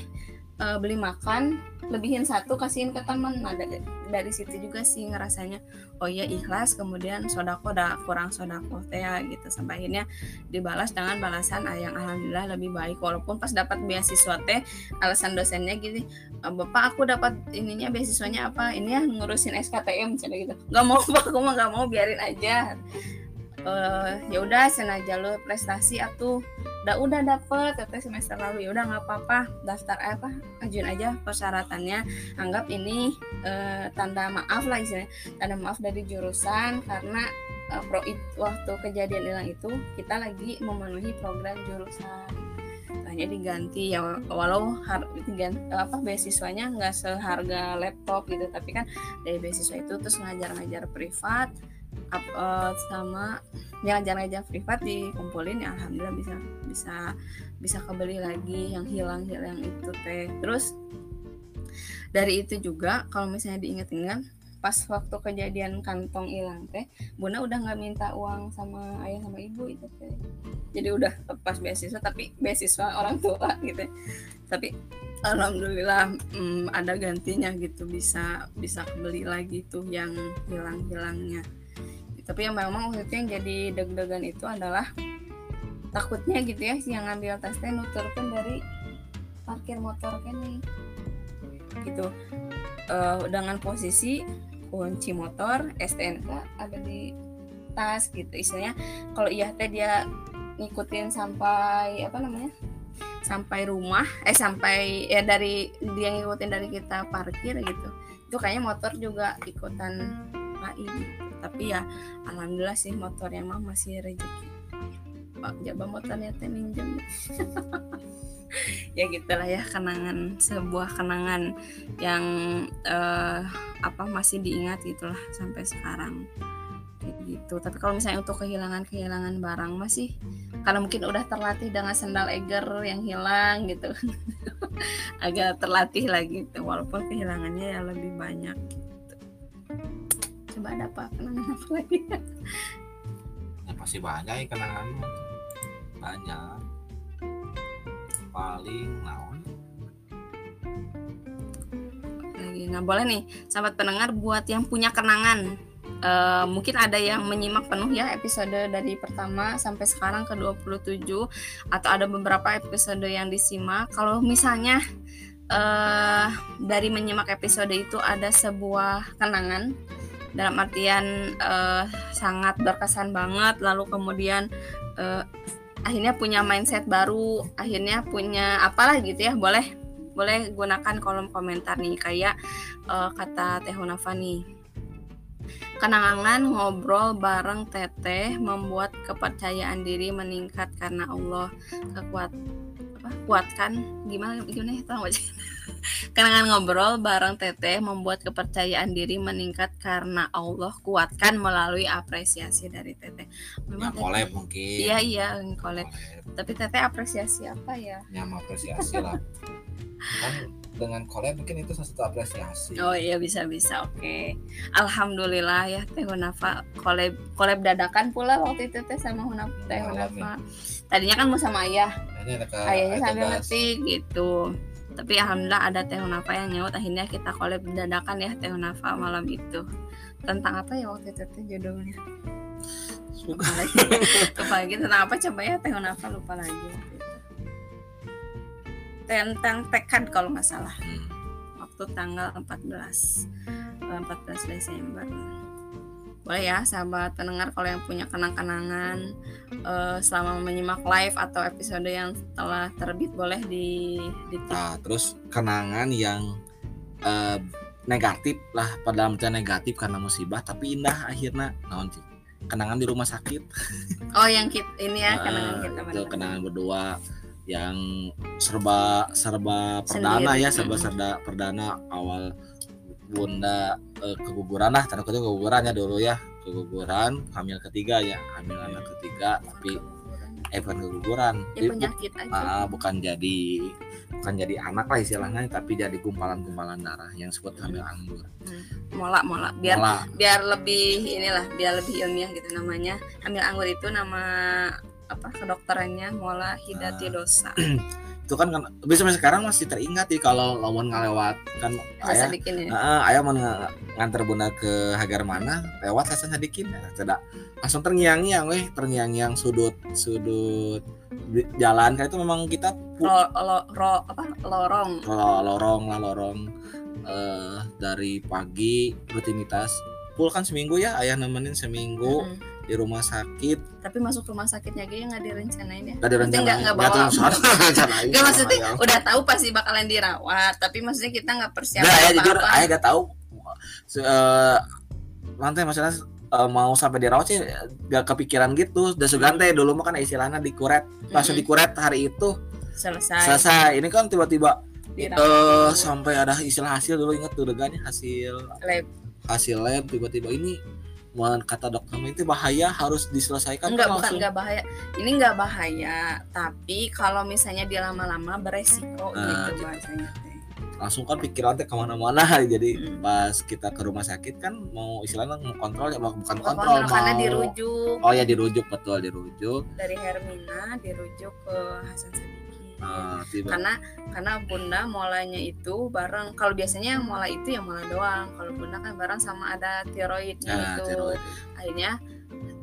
eh, beli makan lebihin satu kasihin ke teman nah dari, dari situ juga sih ngerasanya oh iya ikhlas kemudian sodako udah kurang sodako teh ya gitu. Sampai akhirnya dibalas dengan balasan ah, yang alhamdulillah lebih baik. Walaupun pas dapat beasiswa teh alasan dosennya gini "Eh, bapak aku dapat ininya beasiswanya apa? Ini ya ngurusin SKTM misalnya gitu. Nggak mau (laughs) pak aku mah nggak mau biarin aja. Eh, ya udah senaja lu prestasi atuh udah udah dapet teteh semester lalu. Ya udah nggak apa-apa. Daftar eh, apa ajuin aja persyaratannya. Anggap ini eh, tanda maaf lah istilahnya. Tanda maaf dari jurusan karena eh, pro it- waktu kejadian hilang itu kita lagi memenuhi program jurusan. Hanya diganti ya walau har, diganti, apa beasiswanya nggak seharga laptop gitu. Tapi kan dari beasiswa itu terus ngajar-ngajar privat up, eh, sama ya ngajar-ngajar privat dikumpulin ya alhamdulillah bisa bisa bisa kebeli lagi yang hilang hilang itu teh. Terus dari itu juga kalau misalnya diingat-ingat pas waktu kejadian kantong hilang teh bunda udah nggak minta uang sama ayah sama ibu itu teh. Jadi udah lepas beasiswa tapi beasiswa orang tua gitu. Tapi alhamdulillah mm, ada gantinya gitu bisa bisa kebeli lagi tuh yang hilang hilangnya tapi yang memang waktu itu yang jadi deg-degan itu adalah takutnya gitu ya yang ngambil teh nuturkan dari parkir motor kan nih. Gitu. Eh, dengan posisi kunci motor STNK ada di tas gitu. Istilahnya kalau iya teh dia ngikutin sampai apa namanya sampai rumah eh sampai ya dari dia ngikutin dari kita parkir gitu. Itu kayaknya motor juga ikutan AI gitu. Tapi ya alhamdulillah sih motornya mah masih rezeki. Pak jaba motornya teh minjem. (laughs) Ya gitulah ya kenangan sebuah kenangan yang eh, apa masih diingat gitulah sampai sekarang. Gitu. Tapi kalau misalnya untuk kehilangan kehilangan barang masih karena mungkin udah terlatih dengan sendal eger yang hilang gitu. (laughs) Agak terlatih lagi gitu walaupun kehilangannya ya lebih banyak. Coba ada apa kenangan apa lagi ya pasti banyak ya kenangan. Banyak. Paling naon lagi nah boleh nih sahabat pendengar buat yang punya kenangan Eh, mungkin ada yang menyimak penuh ya episode dari pertama sampai sekarang ke 27 atau ada beberapa episode yang disimak. Kalau misalnya eh dari menyimak episode itu ada sebuah kenangan dalam artian eh, sangat berkesan banget. Lalu kemudian eh, akhirnya punya mindset baru. Akhirnya punya apalah gitu ya boleh boleh gunakan kolom komentar nih. Kayak eh, kata Teh Hunafa nih. Kenangan ngobrol bareng Teteh membuat kepercayaan diri meningkat karena Allah kekuat apa kuatkan. Gimana gimana ya? Tahu aja kenangan ngobrol bareng Teteh membuat kepercayaan diri meningkat karena Allah kuatkan melalui apresiasi dari Teteh. Teteh- collab mungkin. Iya iya Collab. tapi Teteh apresiasi apa ya? Yang apresiasi lah. Kan dengan collab mungkin itu salah satu apresiasi. Oh iya bisa bisa. Oke. Alhamdulillah ya Teh Hunafa collab collab dadakan pula waktu itu Teh sama Hunafa Teh Collab Hunafa. Tadinya kan mau sama ayah, ayahnya ada sambil ngetik gitu. Tapi alhamdulillah ada Teh Hunafa yang nyaut akhirnya kita collab dadakan ya Teh Hunafa malam itu. Tentang apa ya waktu itu Teh judulnya? Lupa lagi. (laughs) lupa lagi tentang apa coba ya Teh Hunafa lupa lagi waktu itu. Tentang tekad kalau nggak salah Hmm. waktu tanggal 14 eh, 14 Desember boleh ya sahabat pendengar kalau yang punya kenang-kenangan eh, selama menyimak live atau episode yang telah terbit boleh di di Nah, terus kenangan yang eh, negatif lah pada dalam negatif karena musibah tapi indah akhirnya. Naon sih kenangan di rumah sakit. (laughs) Oh yang kita ini ya Ah, kenangan kita itu kenangan berdua yang serba serba perdana Sendiri, ya serba serba perdana awal bunda eh, keguguran lah tanda kutip keguguran ya dulu ya. Keguguran hamil ketiga ya. Hamil anak ketiga tapi eh bukan keguguran. Ya penyakit aja. Ah, bukan jadi bukan jadi anak lah istilahnya tapi jadi gumpalan-gumpalan darah yang disebut hamil anggur. mola mola. Biar Malah biar lebih inilah biar lebih ilmiah gitu namanya. Hamil anggur itu nama apa kedokterannya mola hidatidosa (clears throat) itu kan kan tapi sampai sekarang masih teringat sih kalau lamun ngalewat kan ayah. ya. Heeh, ayah mau nganter bunda ke Hagar mana lewat saya sadikin tidak langsung terngiang-ngiang weh terngiang-ngiang sudut sudut jalan. Kan itu memang kita Lo, lo, ro- apa? Lorong. lo- lorong lah lorong. Eh dari pagi rutinitas. Full kan seminggu ya ayah nemenin seminggu. Mm-mm. Di rumah sakit. Tapi masuk rumah sakitnya gue nggak direncanain ya. gak ada Maksudnya rencana nggak- nggak bawa- tahu (laughs) soal rencanain. Gak maksudnya udah tahu pasti bakalan dirawat, tapi maksudnya kita nggak persiapan Nggak, ayah jujur ayah gak tahu. Se- eh, nanti maksudnya eh, mau sampai dirawat sih gak kepikiran gitu. Dan sugante dulu mah kan istilahnya dikuret. Langsung Mm-mm. dikuret hari itu selesai. selesai. Ini kan tiba-tiba eh dulu. sampai ada istilah hasil dulu. Inget tuh deganya hasil Lab. hasil lab tiba-tiba ini mau kata dokter itu bahaya harus diselesaikan Enggak, bukan langsung. enggak bahaya. Ini enggak bahaya, tapi kalau misalnya dia lama-lama beresiko Nah, gitu gitu. bahasanya. langsung kan pikiran teh ke mana-mana (laughs) jadi Hmm. pas kita ke rumah sakit kan mau istilahnya mau kontrol ya bukan Bukan kontrol kontrol, karena mau dirujuk oh ya dirujuk betul dirujuk dari Hermina dirujuk ke Hasan Sadikin. Ah, Karena karena Bunda mulainya itu bareng kalau biasanya yang mulai itu yang mulai doang. Kalau Bunda kan bareng sama ada tiroidnya Nah, itu. tiroid. Akhirnya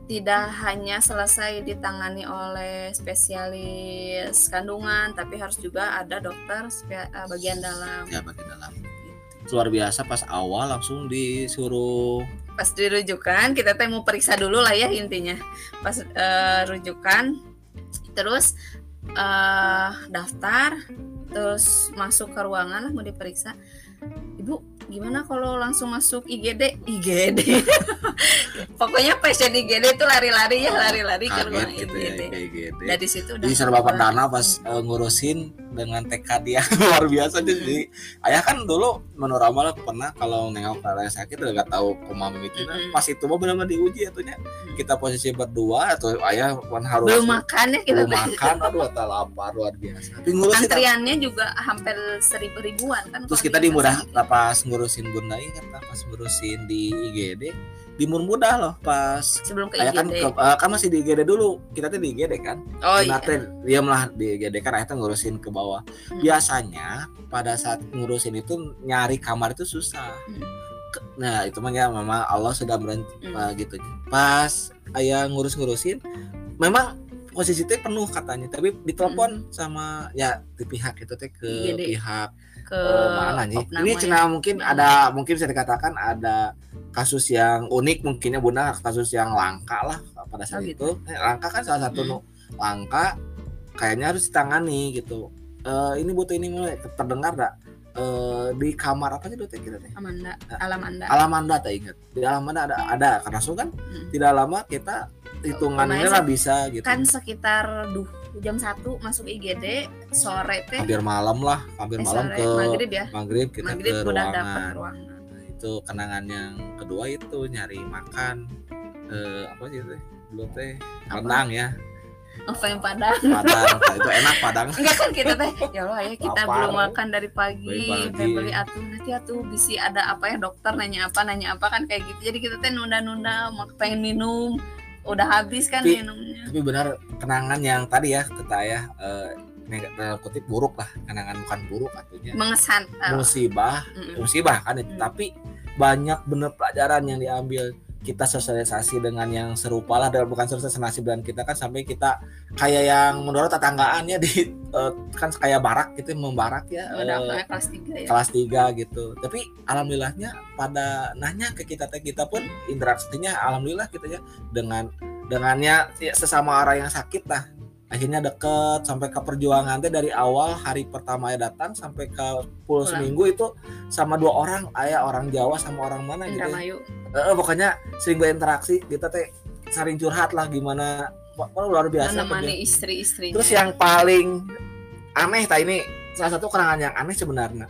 tidak hanya selesai ditangani oleh spesialis kandungan, tapi harus juga ada dokter eh, bagian dalam. ya bagian dalam Gitu. luar biasa pas awal langsung disuruh Pas dirujukan, kita teh mau periksa dulu lah ya intinya. Pas eh, rujukan, terus eh, daftar, terus masuk ke ruangan lah mau diperiksa. Ibu, gimana kalau langsung masuk IGD? IGD. (laughs) Pokoknya pasien IGD itu lari-lari ya, lari-lari ke ruang ya IGD. gitu Dari situ udah jadi serba perdana pas eh, ngurusin dengan tekad dia (laughs) luar biasa jadi ayah kan dulu menurut pernah kalau nengok ayah sakit udah gak tahu kumaha mimitina Mm-mm. pas itu mah benar-benar diuji atunya. Kita posisi berdua atau ayah kan harus belum makan ya kita. Belum makan aduh tak lapar luar biasa. Tapi ngurusin antriannya juga hampir seribu ribuan kan terus kita di dimudah pas ngurusin bunda ingat pas ngurusin di IGD dimurmudah loh pas sebelum ke ayah kan ke- eh, kan masih di IGD dulu. Kita tuh di IGD kan. Oh Nah, iya. Diam lah di IGD kan tuh ngurusin ke bawah. Hmm. biasanya pada saat ngurusin itu nyari kamar itu susah. Hmm. Nah itu mah ya memang Allah sudah meren Hmm. eh, gitu. Pas ayah ngurus-ngurusin memang posisi teh penuh katanya. Tapi ditelepon sama ya di pihak itu teh ke IGD. pihak ke eh, mana nih ini cina mungkin ada mungkin bisa dikatakan ada kasus yang unik mungkinnya bunda. Kasus yang langka lah pada saat Oh, itu. Eh, langka kan salah satu Hmm. langka kayaknya harus ditangani gitu. Eh, ini butuh ini mulai terdengar dak Eh, di kamar apa sih dokter kita teh Amanda Alamanda. Alamanda tak ingat. Di Alamanda ada ada. Karena so kan Hmm. tidak lama kita hitungannya lah bisa gitu. Kan sekitar duh jam satu masuk IGD sore teh hampir malam lah hampir eh, malam sore. ke maghrib ya? maghrib kita maghrib ke udah ruangan. ruangan. Nah, itu kenangan yang kedua itu nyari makan eh apa sih teh? Dulu teh? Padang ya. Apa yang padang. Padang Nah, itu enak padang. (laughs) Enggak kan kita teh? Ya Allah ya kita Lapar. belum makan dari pagi, teh beli atuh nanti atuh bisi ada apa ya dokter nanya apa nanya apa kan kayak gitu. Jadi kita teh nunda-nunda mau pengen minum udah habis kan Tapi- minumnya. tapi benar kenangan yang tadi ya kata ya eh, neg- dalam kutip buruk lah. Kenangan bukan buruk artinya mengesan ah, musibah. Mm-mm. musibah kan itu. Hmm. tapi banyak bener pelajaran yang diambil kita sosialisasi dengan yang serupa lah dan bukan sosialisasi dengan kita kan sampai kita kayak yang menurut tetanggaan ya (laughs) di eh, kan kayak barak gitu membarak ya udah eh, apa kelas 3 ya? kelas 3 gitu. Tapi alhamdulillahnya pada nanya ke kita teh kita pun interaksinya alhamdulillah gitu ya dengan dengannya ya, sesama orang yang sakit lah akhirnya deket sampai ke perjuangan teh dari awal hari pertama ya datang sampai ke pulau Pulang. seminggu itu sama dua orang ayah orang Jawa sama orang mana gitu ya. Eh, eh, pokoknya sering berinteraksi kita teh sering curhat lah gimana Wah, luar biasa menemani istri-istrinya Terus yang paling aneh tak ini salah satu kenangan yang aneh sebenarnya.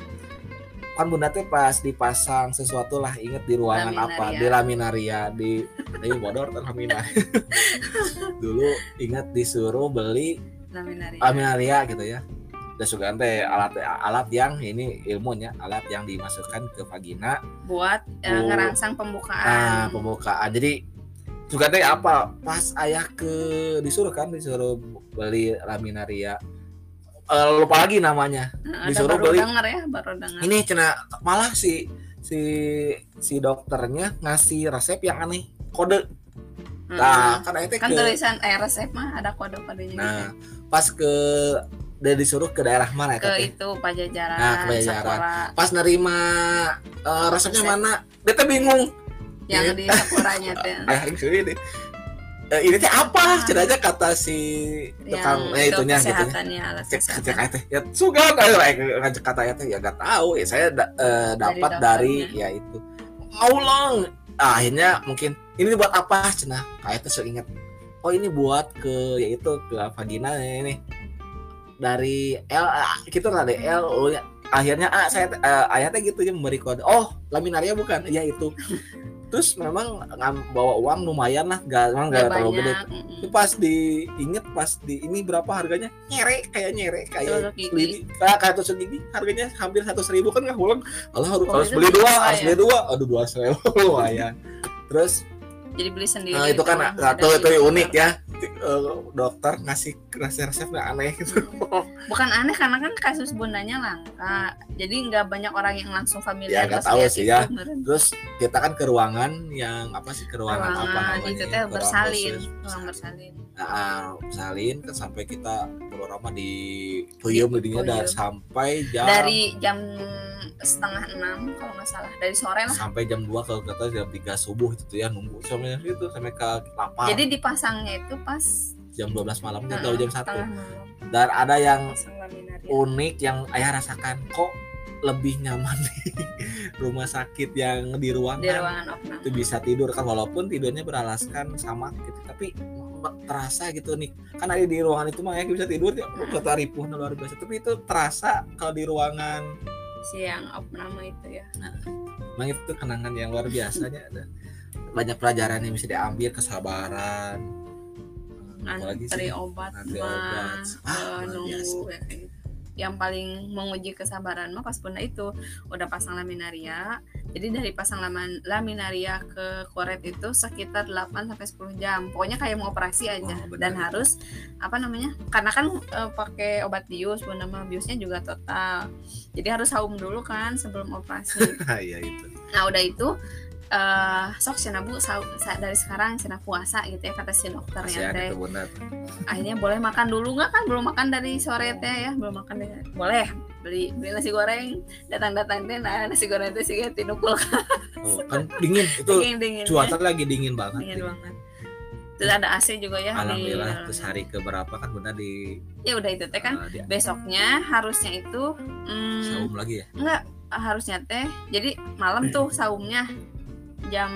Kan bunda teh pas dipasang sesuatu lah inget di ruangan apa Laminaria. di laminaria di di bodor laminaria. (laughs) Dulu inget disuruh beli laminaria laminaria gitu ya. Dan juga teh alat alat yang ini ilmunya alat yang dimasukkan ke vagina. buat Bu- ngerangsang Nah, pembukaan pembukaan. Jadi juga teh apa pas ayah ke disuruh kan disuruh beli laminaria eh, lupa lagi namanya Nah, Disuruh baru beli. dengar ya baru dengar ini cina malah si si si dokternya ngasih resep yang aneh kode Hmm. nah kan itu kan ke tulisan eh resep mah ada kode-kodenya nah gitu. pas ke dia disuruh ke daerah mana ke ya itu pajajaran, Nah, ke Pajajaran. Sakura pas nerima eh, resepnya Resep. mana dia bingung yang Iya. di Sakuranya tuh eh ini ini Eh, ini teh apa? Ah. aja kata si tukang yang eh itu itunya gitu alat cek cek ya sugan eh ngajak kata ya teh ya gak tahu. Ya saya da- eh, dapat dari, dokternya. ya itu. Mau long Ah, akhirnya mungkin ini buat apa cina? Kayak itu seingat oh ini buat ke ya itu ke vagina ini. Dari L ah, gitu lah deh? L ya. akhirnya ah saya eh, ayahnya gitu ya memberi kode oh laminaria bukan? Ya itu terus memang ngam- bawa uang lumayan lah gak memang Nggak gak terlalu gede. itu pas diinget pas di ini berapa harganya? Nyere kayak nyere kayak gigi. beli kayak kayak tusuk gigi harganya hampir satu seribu kan nggak pulang. Allah harus, harus beli dua lumayan. harus beli dua. Aduh dua seribu (laughs) lumayan. Terus jadi beli sendiri nah, itu kan satu itu unik ya. Eh, dokter ngasih resep resep nggak aneh gitu (laughs) bukan aneh karena kan kasus bundanya langka. Jadi nggak banyak orang yang langsung familiar Ya, nggak tahu sih itu, ya. terus kita kan ke ruangan yang apa sih ke ruangan, apa ruangan namanya itu ya, teh bersalin ruang bersalin. Nah, salin kan sampai kita berlama di jadinya Puyem. dari sampai jam dari jam setengah enam kalau nggak salah. Dari sore lah. Sampai jam 2 kalau kata jam 3 subuh itu tuh ya nunggu sampai itu sampai ke lapar. Jadi dipasangnya itu pas jam 12 malam Heeh, atau jam 1 tengah malam dan ada yang laminaria unik yang ayah rasakan kok lebih nyaman di (laughs) rumah sakit yang di ruangan? Di ruangan itu bisa tidur kan walaupun tidurnya beralaskan sama gitu tapi terasa gitu nih. Kan ada di ruangan itu mah ya bisa tidur ya kata ripuh luar biasa. Tapi itu terasa kalau di ruangan. Si yang opnam itu ya. Emang itu tuh kenangan yang luar biasanya. Ada banyak pelajaran yang bisa diambil kesabaran antri obat mah obat. Ah, eh, nunggu ya, kayak gitu. yang paling menguji kesabaran mah pas bunda itu udah pasang laminaria. Jadi dari pasang laman, laminaria ke koret itu sekitar 8 sampai 10 jam. Pokoknya kayak mau operasi aja. Oh, dan harus apa namanya karena kan eh, pakai obat bius bunda mah biusnya juga total. Jadi harus saum dulu kan sebelum operasi. (laughs) Iya itu. Nah udah itu eh sok cina bu sau- sa- dari sekarang cina puasa gitu ya kata si dokternya teh. itu akhirnya boleh makan dulu nggak kan belum makan dari sore teh ya? Belum makan deh boleh beli beli nasi goreng. Datang datang teh nah nasi goreng teh sih tinukul. Oh, kan dingin. (laughs) Itu dingin dingin. cuaca lagi dingin banget dingin banget. Terus ada AC juga ya alhamdulillah di terus hari ke berapa kan benar di, ya udah itu teh kan. Di besoknya harusnya itu hmm, saum lagi ya? Enggak harusnya teh. Jadi malam tuh saumnya jam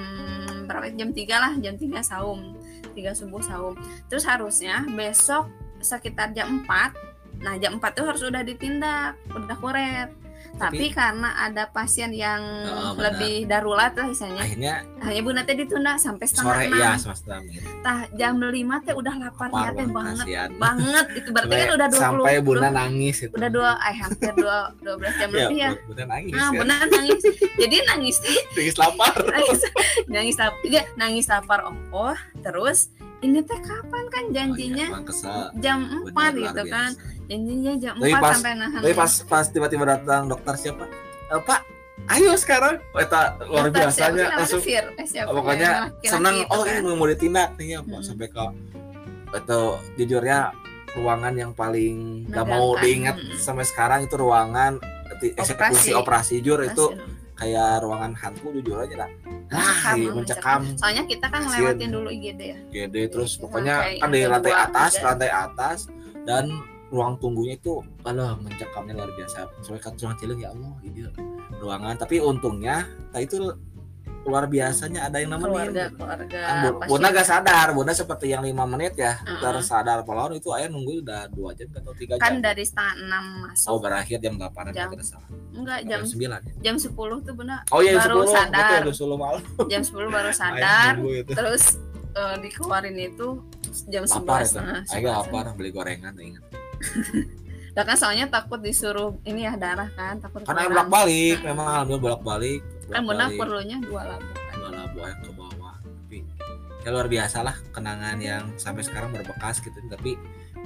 berapa? Jam 3 lah jam 3 saum. 3 subuh saum. Terus harusnya besok sekitar jam 4 nah jam 4 tuh harus udah ditindak udah kuret tapi, karena ada pasien yang Oh, lebih darurat lah misalnya akhirnya hanya bu teh ditunda sampai setengah sore ya semester gitu. tah jam 5 teh udah Lapar teh banget, banget kasihan. banget itu berarti kan udah 20 sampai bunda dua- nangis itu. udah dua eh hampir dua 12 jam lebih ya. Bunda nangis Nah, kan benar nangis. (laughs) Jadi (laughs) nangis nangis lapar. Nangis, nangis lapar, dia nangis lapar. Oh, terus ini teh kapan kan janjinya Oh, iya, jam 4 Benar, gitu kan. Janjinya jam Tapi 4 pas- sampai nahan. tapi pas pas tiba-tiba datang dokter siapa Eh, pak ayo sekarang oh, eta luar Dokter siapa biasanya namanya? langsung eh, siapa? pokoknya Yang laki-laki senang itu oh kan. ini mau ditindak nih ya Pak. Hmm. sampai ke itu jujurnya ruangan yang paling gak mau diingat Hmm. sampai sekarang itu ruangan eksekusi Operasi. operasi jujur itu Masih. Kayak ruangan hantu jujur aja lah ah Mencekam, iya, mencekam Soalnya kita kan Kasian. lewatin dulu IGD ya. gede terus Iya, pokoknya kan di lantai atas juga. lantai atas dan ruang tunggunya itu alah mencekamnya luar biasa sampai ke ruang cileng ya Allah ini ruangan tapi untungnya nah itu luar biasanya ada yang nemenin Keluarga, keluarga. kan Bu- pasien. Bunda gak sadar Bunda seperti yang lima menit ya terus sadar pelawar itu ayah nunggu udah dua jam atau tiga Kan jam dari setengah enam masuk. oh berakhir jam 8 Jam. kita salah Enggak, jam 9 ya jam 10 tuh benar. oh iya baru 10 sadar. betul jam 10 malam Jam 10 baru sadar. terus eh, dikeluarin itu jam sebelas itu nah, ayah lapar beli gorengan ingat (laughs) Lah kan soalnya takut disuruh ini ya darah kan takut karena bolak balik memang alhamdulillah bolak balik kan bunda perlunya dua labu kan dua labu ayah ke bawah. Tapi ya luar biasa lah kenangan yang sampai sekarang berbekas gitu. Tapi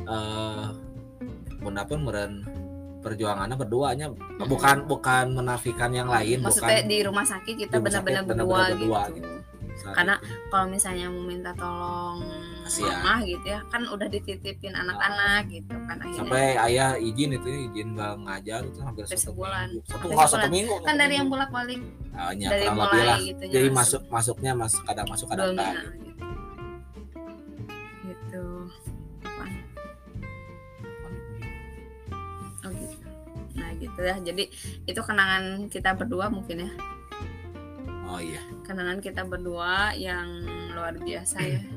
eh bunda pun meren perjuangannya berduanya. Bukan bukan menafikan yang lain maksudnya bukan di rumah sakit kita benar-benar berdua, berdua gitu. Saat Karena kalau misalnya mau minta tolong Kasihan. mama gitu ya kan udah dititipin anak-anak gitu kan akhirnya. Sampai ayah izin itu izin nggak ngajar itu hampir satu sebulan. minggu. Satu nggak satu minggu. Kan dari yang bolak-balik. Ah, ya, dari lebih mulai lah. gitu jadi masuk masuknya mas kadang masuk kadang enggak. gitu. gitu. Oh gitu. Nah gitu ya. Jadi itu kenangan kita berdua mungkin ya oh iya. Kenangan kita berdua yang luar biasa ya. (clears throat)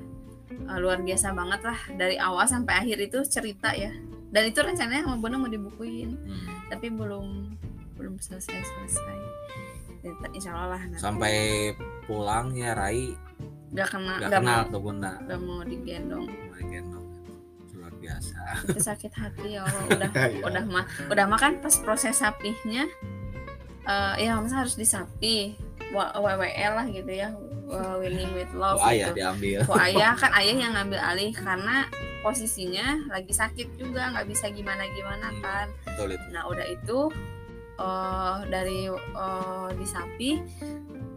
Eh, luar biasa banget lah. Dari awal sampai akhir itu cerita ya. Dan itu rencananya sama Bunda mau dibukuin. Hmm. tapi belum belum selesai selesai insya Allah lah nanti. sampai pulangnya Rai? Gak kena nggak gak kenal mau. ke bunda. Gak mau digendong. Mulai gendong. luar biasa. Itu sakit hati ya Allah. (laughs) Udah Iya. udah mah udah makan pas proses sapihnya eh ya masa harus disapi Wa- WWE lah gitu ya winning with love oh, ayah gitu. diambil. Kok ayah (laughs) kan ayah yang ngambil alih karena posisinya lagi sakit juga nggak bisa gimana gimana Hmm. kan. betul itu. Nah udah itu eh dari eh, disapi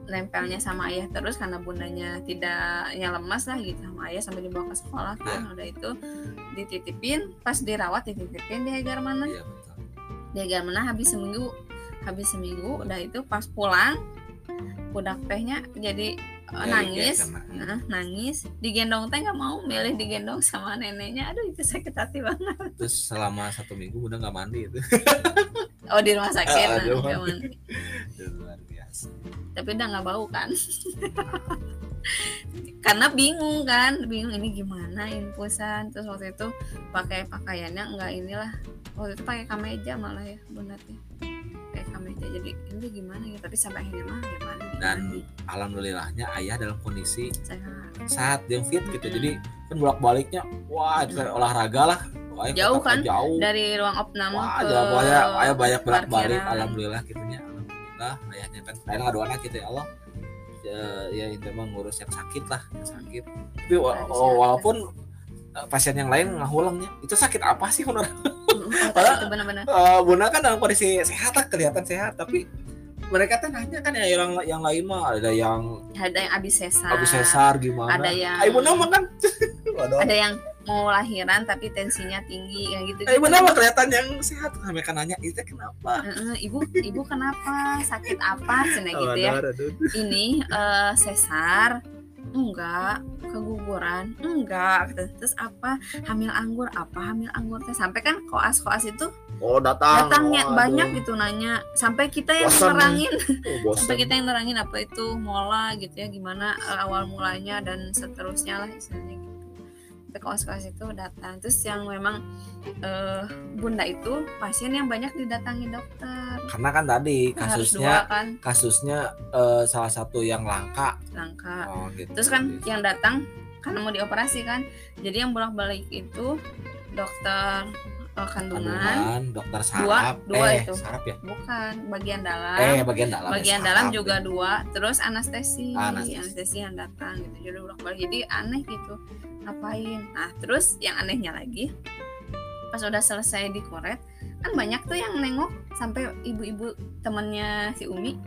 nempelnya sama ayah terus karena bundanya tidaknya lemas lah gitu sama ayah sampai dibawa ke sekolah kan. Udah itu dititipin pas dirawat dititipin di Hegar mana iya betul. Di mana habis seminggu habis seminggu udah itu pas pulang budak tehnya jadi eh, nangis. Nah, nangis. Digendong teh nggak mau milih digendong sama neneknya. Aduh itu sakit hati banget. Terus selama satu minggu bunda nggak mandi itu. (laughs) Oh di rumah sakit. Ah, nah, mandi. (laughs) Luar biasa. Tapi udah nggak bau kan karena bingung kan bingung ini gimana infusan terus waktu itu pakai pakaiannya nggak inilah. Waktu itu pakai kameja malah ya bunda teh pakai kameja. Jadi ini gimana ya? Tapi sampai akhirnya mah ya mandi. Dan alhamdulillahnya ayah dalam kondisi sehat. sehat yang fit gitu. Mm. jadi kan bolak baliknya wah itu Mm. olahraga lah. Wah, ayah Jauh kan? jauh. dari ruang opname wah ke ada banyak ayah banyak bolak balik alhamdulillah gitunya alhamdulillah ayahnya kan ayah ngadoana gitu ya Allah ya, ya itu mah ngurus yang sakit lah yang sakit. Tapi wa- oh, sehat. walaupun eh, pasien yang lain ngahulangnya itu sakit apa sih Oh, tapi itu? Benar-benar. (laughs) Eh, Bunda kan dalam kondisi sehat lah kelihatan sehat tapi mereka kan nanya kan ya yang yang lain mah ada yang ada yang abis sesar. habis sesar gimana? Ada yang Ayo Bunda mah kan? (laughs) Ada yang mau lahiran tapi tensinya tinggi yang gitu Ayo Bunda mah kelihatan yang sehat? Mereka nanya itu kenapa? Ibu ibu kenapa? Sakit apa? Cina gitu ya. ini eh, sesar? Enggak. Keguguran? Enggak. Gitu. terus apa? Hamil anggur? Apa hamil anggur? Teh sampai kan koas koas itu oh datang. datangnya Waduh. banyak gitu nanya. Sampai kita yang Bosan. nerangin. Oh, sampai kita yang nerangin apa itu mola gitu ya gimana eh, awal mulanya dan seterusnya lah istilahnya sampai koas-koas itu datang. Terus yang memang eh, bunda itu pasien yang banyak didatangi dokter. Karena kan tadi kasusnya dua kan. kasusnya eh, salah satu yang langka. Langka. Oh gitu. Terus kan yang datang karena mau dioperasi kan. Jadi yang bolak-balik itu dokter eh, kandungan. Kandungan dokter Dua- saraf. dua eh itu. saraf ya? Bukan bagian dalam. Eh bagian dalam ya, bagian saraf dalam ya. juga dua. Terus anestesi. Anestesi. anestesi yang datang gitu jadi bolak balik jadi aneh gitu ngapain. Nah terus yang anehnya lagi pas udah selesai dikoret kan banyak tuh yang nengok sampai ibu-ibu temennya si Umi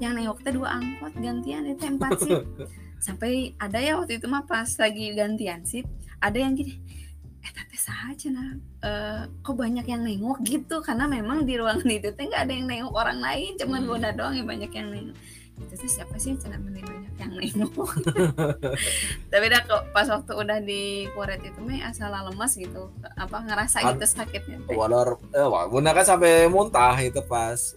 yang nengok teh dua angkot gantian itu empat sip (laughs) sampai ada ya waktu itu mah pas lagi gantian sip ada yang gini eh tapi saja nah eh, kok banyak yang nengok? Gitu karena memang di ruangan itu teh nggak ada yang nengok orang lain cuman Hmm. Bunda doang yang banyak yang nengok itu tuh siapa sih cina mending banyak yang nengok (laughs) tapi dah kok pas waktu udah di kuret itu mah asal lemas gitu apa ngerasa Kan- gitu sakitnya. Teh. Waduh, eh, Bunda kan sampai muntah itu pas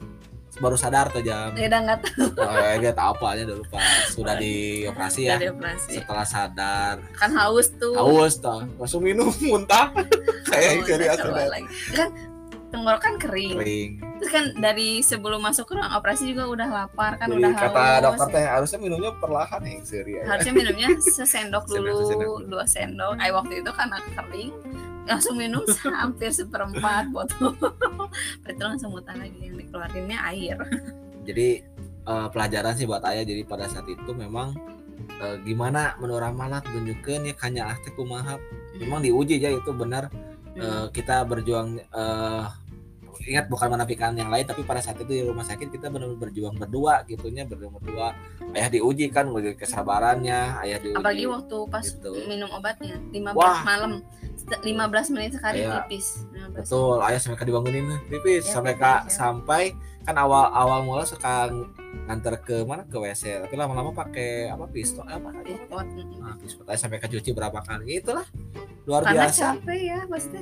baru sadar tuh jam. Ya udah nggak tahu. Eh, dia tahu apanya dulu pas sudah dioperasi ya. Dari operasi. Setelah sadar. Kan haus tuh. Haus tuh langsung minum muntah. (laughs) Kayak Oh, udah keluar asal kan tenggorokan kering. Kering. Terus kan dari sebelum masuk ke ruang operasi juga udah lapar kan jadi udah kata haus dokter teh harusnya minumnya perlahan ya seri ya. Harusnya minumnya sesendok (laughs) dulu Sesendok. dua sendok. Ay waktu itu karena kering langsung minum (laughs) hampir seperempat botol. Itu langsung muntah lagi yang dikeluarinnya air. Jadi eh, pelajaran sih buat ayah. Jadi pada saat itu memang eh, gimana menurut malah tunjukkan ya kanya ah teh kumaha memang diuji ya itu benar. Eh, kita berjuang eh, ingat bukan menafikan yang lain tapi pada saat itu di rumah sakit kita benar-benar berjuang berdua gitunya berjuang berdua ayah diuji kan uji kesabarannya ayah diuji apalagi waktu pas gitu. minum obatnya 15 Wah. malam Set- 15 menit sekali Iya. tipis 15. betul ayah sampai ke dibangunin pipis Ya, sampai ke ya. sampai kan awal awal mula suka nganter ke mana? Ke WC tapi lama-lama pakai apa pistol? Apa? Pivot, mm. nah, pistol. Sampai ke cuci berapa kali. Itulah. Luar karena biasa. capek ya pasti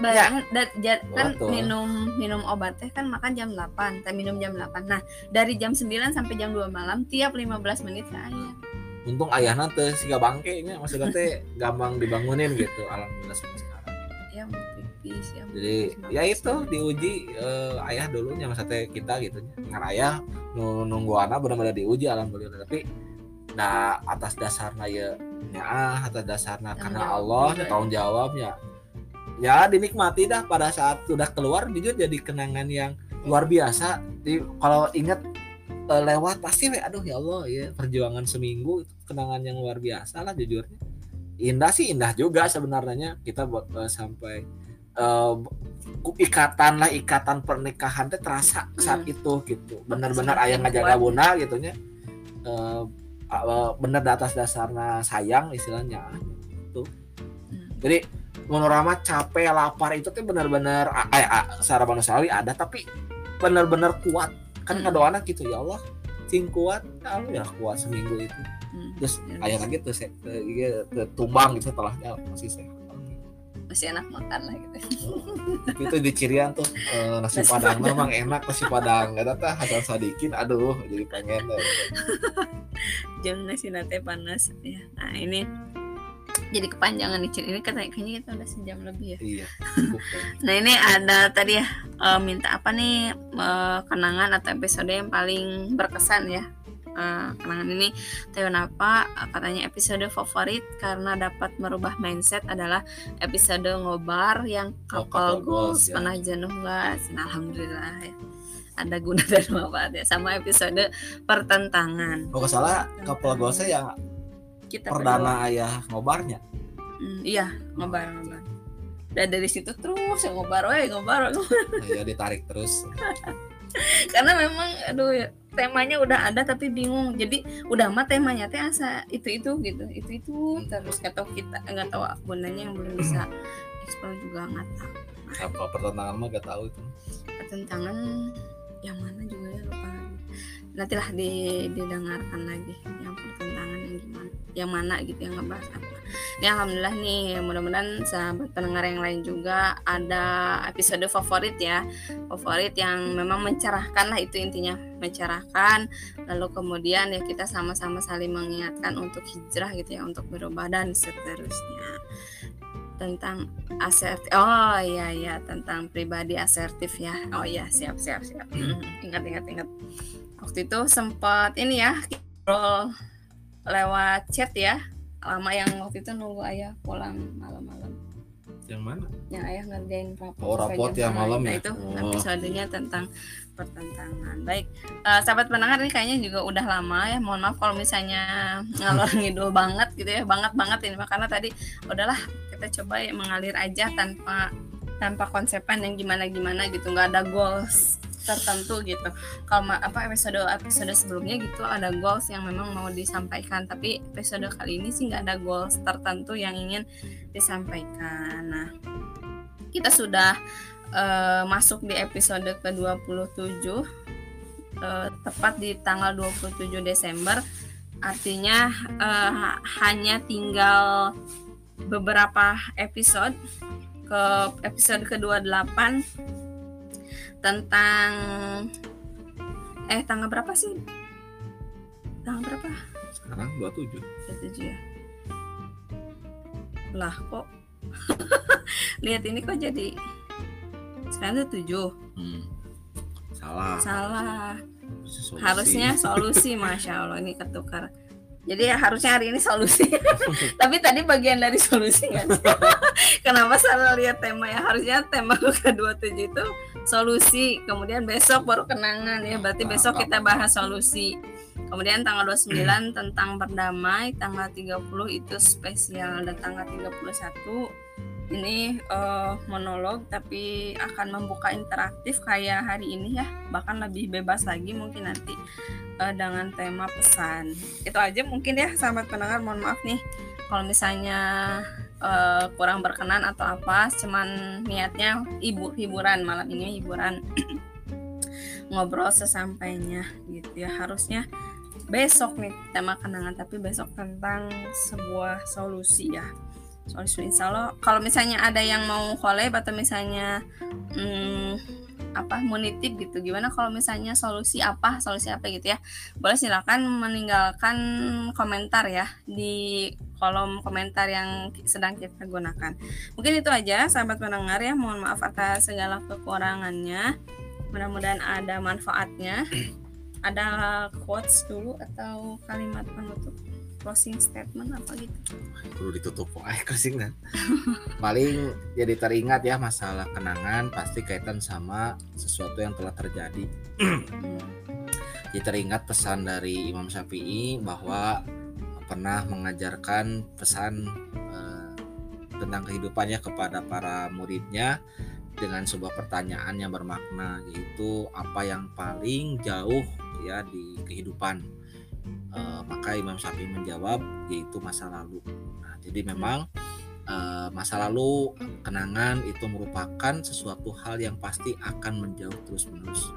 bayangin da- ja- kan Betul. minum minum obat teh kan makan jam 8 teh minum jam 8 nah dari jam 9 sampai jam 2 malam tiap 15 menit ke air untung ayah nanti si bangke nya maksudnya teh (laughs) gampang dibangunin gitu. Alhamdulillah sampai sekarang. Ya mau jadi pipis, ya itu diuji eh, ayah dulunya maksudnya kita gitu dengan ayah nu- nunggu anak benar-benar diuji alhamdulillah. Tapi nah atas dasarnya ya ya atas dasarnya karena Allah ya. tanggung jawabnya. Ya dinikmati dah pada saat sudah keluar jujur jadi kenangan yang luar biasa. Di kalau ingat eh, lewat pasti aduh ya Allah ya perjuangan seminggu itu kenangan yang luar biasa lah jujurnya. Indah sih indah juga sebenarnya. Kita buat eh, sampai eh, ku- ikatan lah ikatan pernikahan teh terasa saat Hmm. itu gitu benar-benar ayah ngajaga kuat. bunda gitunya Eh, eh, bener di atas dasarnya sayang istilahnya Hmm. jadi menurut Rama capek lapar itu tuh benar-benar eh, secara manusiawi ada tapi benar-benar kuat kan Hmm. kadoana gitu ya Allah sing kuat ya Allah ya kuat seminggu itu Hmm. terus Ya, ayah lagi tuh tumbang gitu setelahnya masih sehat masih enak makan lah gitu Tapi itu di Cirian tuh eh, nasi Nasi padang Padang. memang enak nasi padang nggak tahu Hasan Sadikin aduh jadi pengen deh. (laughs) jam nasi nate panas ya nah ini jadi kepanjangan nih ini katanya kayaknya kita udah sejam lebih ya iya. (laughs) Nah ini ada tadi ya eh, minta apa nih eh, kenangan atau episode yang paling berkesan ya. Eh, kenangan ini Teo Napa eh, katanya episode favorit karena dapat merubah mindset adalah episode ngobar yang Oh, couple couple goals ya. pernah jenuh nggak? Nah, Alhamdulillah ya. Ada guna dan manfaat ya sama episode pertentangan. nggak salah couple goalsnya yang Kita perdana berdua. ayah ngobarnya Hmm, iya ngobar ngobar. Dan dari situ terus ya ngobar, ngobar, ngobar. Nah, ya ditarik terus (laughs) karena memang aduh ya, temanya udah ada tapi bingung. Jadi udah mah temanya teh asa itu itu gitu itu itu. Terus kata kita nggak tahu bundanya yang belum bisa explore juga nggak tahu. Apa pertentangan mah gak tahu itu. Pertentangan yang mana juga ya lupa nantilah di, didengarkan lagi yang pertentangan yang gimana yang mana gitu yang ngebahas apa ini alhamdulillah nih mudah-mudahan sahabat pendengar yang lain juga ada episode favorit ya. Favorit yang memang mencerahkan lah itu intinya mencerahkan. Lalu kemudian ya kita sama-sama saling mengingatkan untuk hijrah gitu ya untuk berubah dan seterusnya. Tentang asertif oh iya iya tentang pribadi asertif ya. Oh iya siap siap siap. Mm, ingat ingat ingat. Waktu itu sempat ini ya ngobrol lewat chat ya lama yang waktu itu nunggu ayah pulang malam-malam. Yang mana? Yang ayah ngerjain rapor Oh, rapor ya, malam nah, ya? itu Oh. episodenya tentang pertentangan. Baik eh, sahabat pendengar ini kayaknya juga udah lama ya. Mohon maaf kalau misalnya ngalor (laughs) ngidul banget gitu ya. Banget banget ini karena tadi udahlah kita coba ya mengalir aja tanpa tanpa konsepan yang gimana gimana gitu. Nggak ada goals tertentu gitu. Kalau apa episode episode sebelumnya gitu ada goals yang memang mau disampaikan. Tapi episode kali ini sih nggak ada goals tertentu yang ingin disampaikan. Nah kita sudah eh, masuk di episode ke-27 eh, tepat di tanggal 27 Desember. Artinya eh, hanya tinggal beberapa episode ke episode ke-28 tentang eh tanggal berapa sih? Tanggal berapa? sekarang 27 27 ya. Lah kok (laughs) lihat ini kok jadi sekarang tuh 7 hmm. salah salah Solusi. harusnya (laughs) solusi masya allah ini ketukar jadi ya harusnya hari ini solusi (laughs) tapi tadi bagian dari solusi kan kenapa salah lihat tema ya harusnya tema ke-27 itu solusi kemudian besok baru kenangan ya berarti Nah, besok kita bahas solusi. Kemudian tanggal 29 tentang berdamai tanggal 30 itu spesial dan tanggal 31 ini eh, monolog tapi akan membuka interaktif kayak hari ini ya bahkan lebih bebas lagi mungkin nanti eh, dengan tema pesan. Itu aja mungkin ya sahabat pendengar mohon maaf nih. Kalau misalnya eh, kurang berkenan atau apa cuman niatnya ibu hiburan malam ini hiburan. (clears throat) Ngobrol sesampainya gitu ya. Harusnya besok nih tema kenangan tapi besok tentang sebuah solusi ya. Solusi insya Allah. Kalau misalnya ada yang mau collab atau misalnya hmm, apa mau gitu gimana? Kalau misalnya solusi apa solusi apa gitu ya? Boleh silakan meninggalkan komentar ya di kolom komentar yang sedang kita gunakan. Mungkin itu aja sahabat pendengar ya. Mohon maaf atas segala kekurangannya. Mudah-mudahan ada manfaatnya. (clears throat) Ada quotes dulu atau kalimat penutup closing statement apa gitu? Perlu ditutup eh (laughs) closing kan paling jadi teringat ya masalah kenangan pasti kaitan sama sesuatu yang telah terjadi. (clears throat) Hmm, jadi teringat pesan dari Imam Syafi'i bahwa pernah mengajarkan pesan eh, tentang kehidupannya kepada para muridnya dengan sebuah pertanyaan yang bermakna yaitu apa yang paling jauh ya di kehidupan? Eh, maka Imam Syafi'i menjawab yaitu masa lalu. Nah, jadi memang eh, masa lalu kenangan itu merupakan sesuatu hal yang pasti akan menjauh terus menerus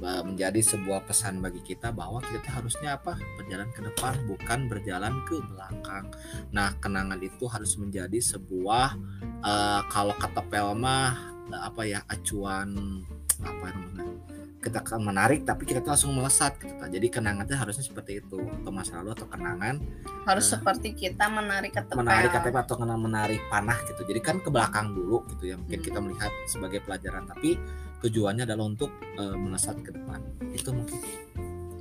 menjadi sebuah pesan bagi kita bahwa kita harusnya apa? Berjalan ke depan bukan berjalan ke belakang. Nah kenangan itu harus menjadi sebuah eh, kalau kata Pelma eh, apa ya acuan apa namanya kita akan menarik tapi kita langsung melesat gitu kan. jadi kenangan itu harusnya seperti itu atau masa lalu atau kenangan harus Eh, seperti kita menarik ke menarik KTP atau kena menarik panah gitu. Jadi kan ke belakang dulu gitu ya. Mungkin Hmm. kita melihat sebagai pelajaran. Tapi tujuannya adalah untuk eh, melesat ke depan. Itu mungkin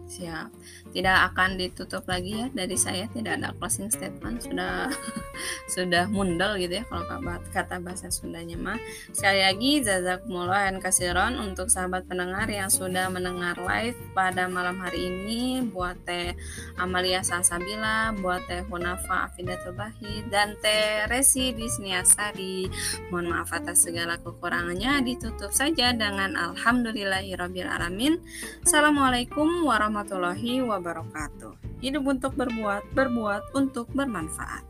siap. Tidak akan ditutup lagi ya dari saya. Tidak ada closing statement. Sudah (laughs) sudah mundel gitu ya kalau kata- bahasa Sundanya mah. Sekali lagi jazakumullah dan kasiron untuk sahabat pendengar yang sudah mendengar live pada malam hari ini. Buat teh Amalia Salsabila buat teh Hunafa Afidatul Bahi dan teh Resi di Sniasari mohon maaf atas segala kekurangannya. Ditutup saja dengan Alhamdulillahirabbil alamin Assalamualaikum warahmatullahi wabarakatuh. Hidup untuk berbuat, berbuat untuk bermanfaat.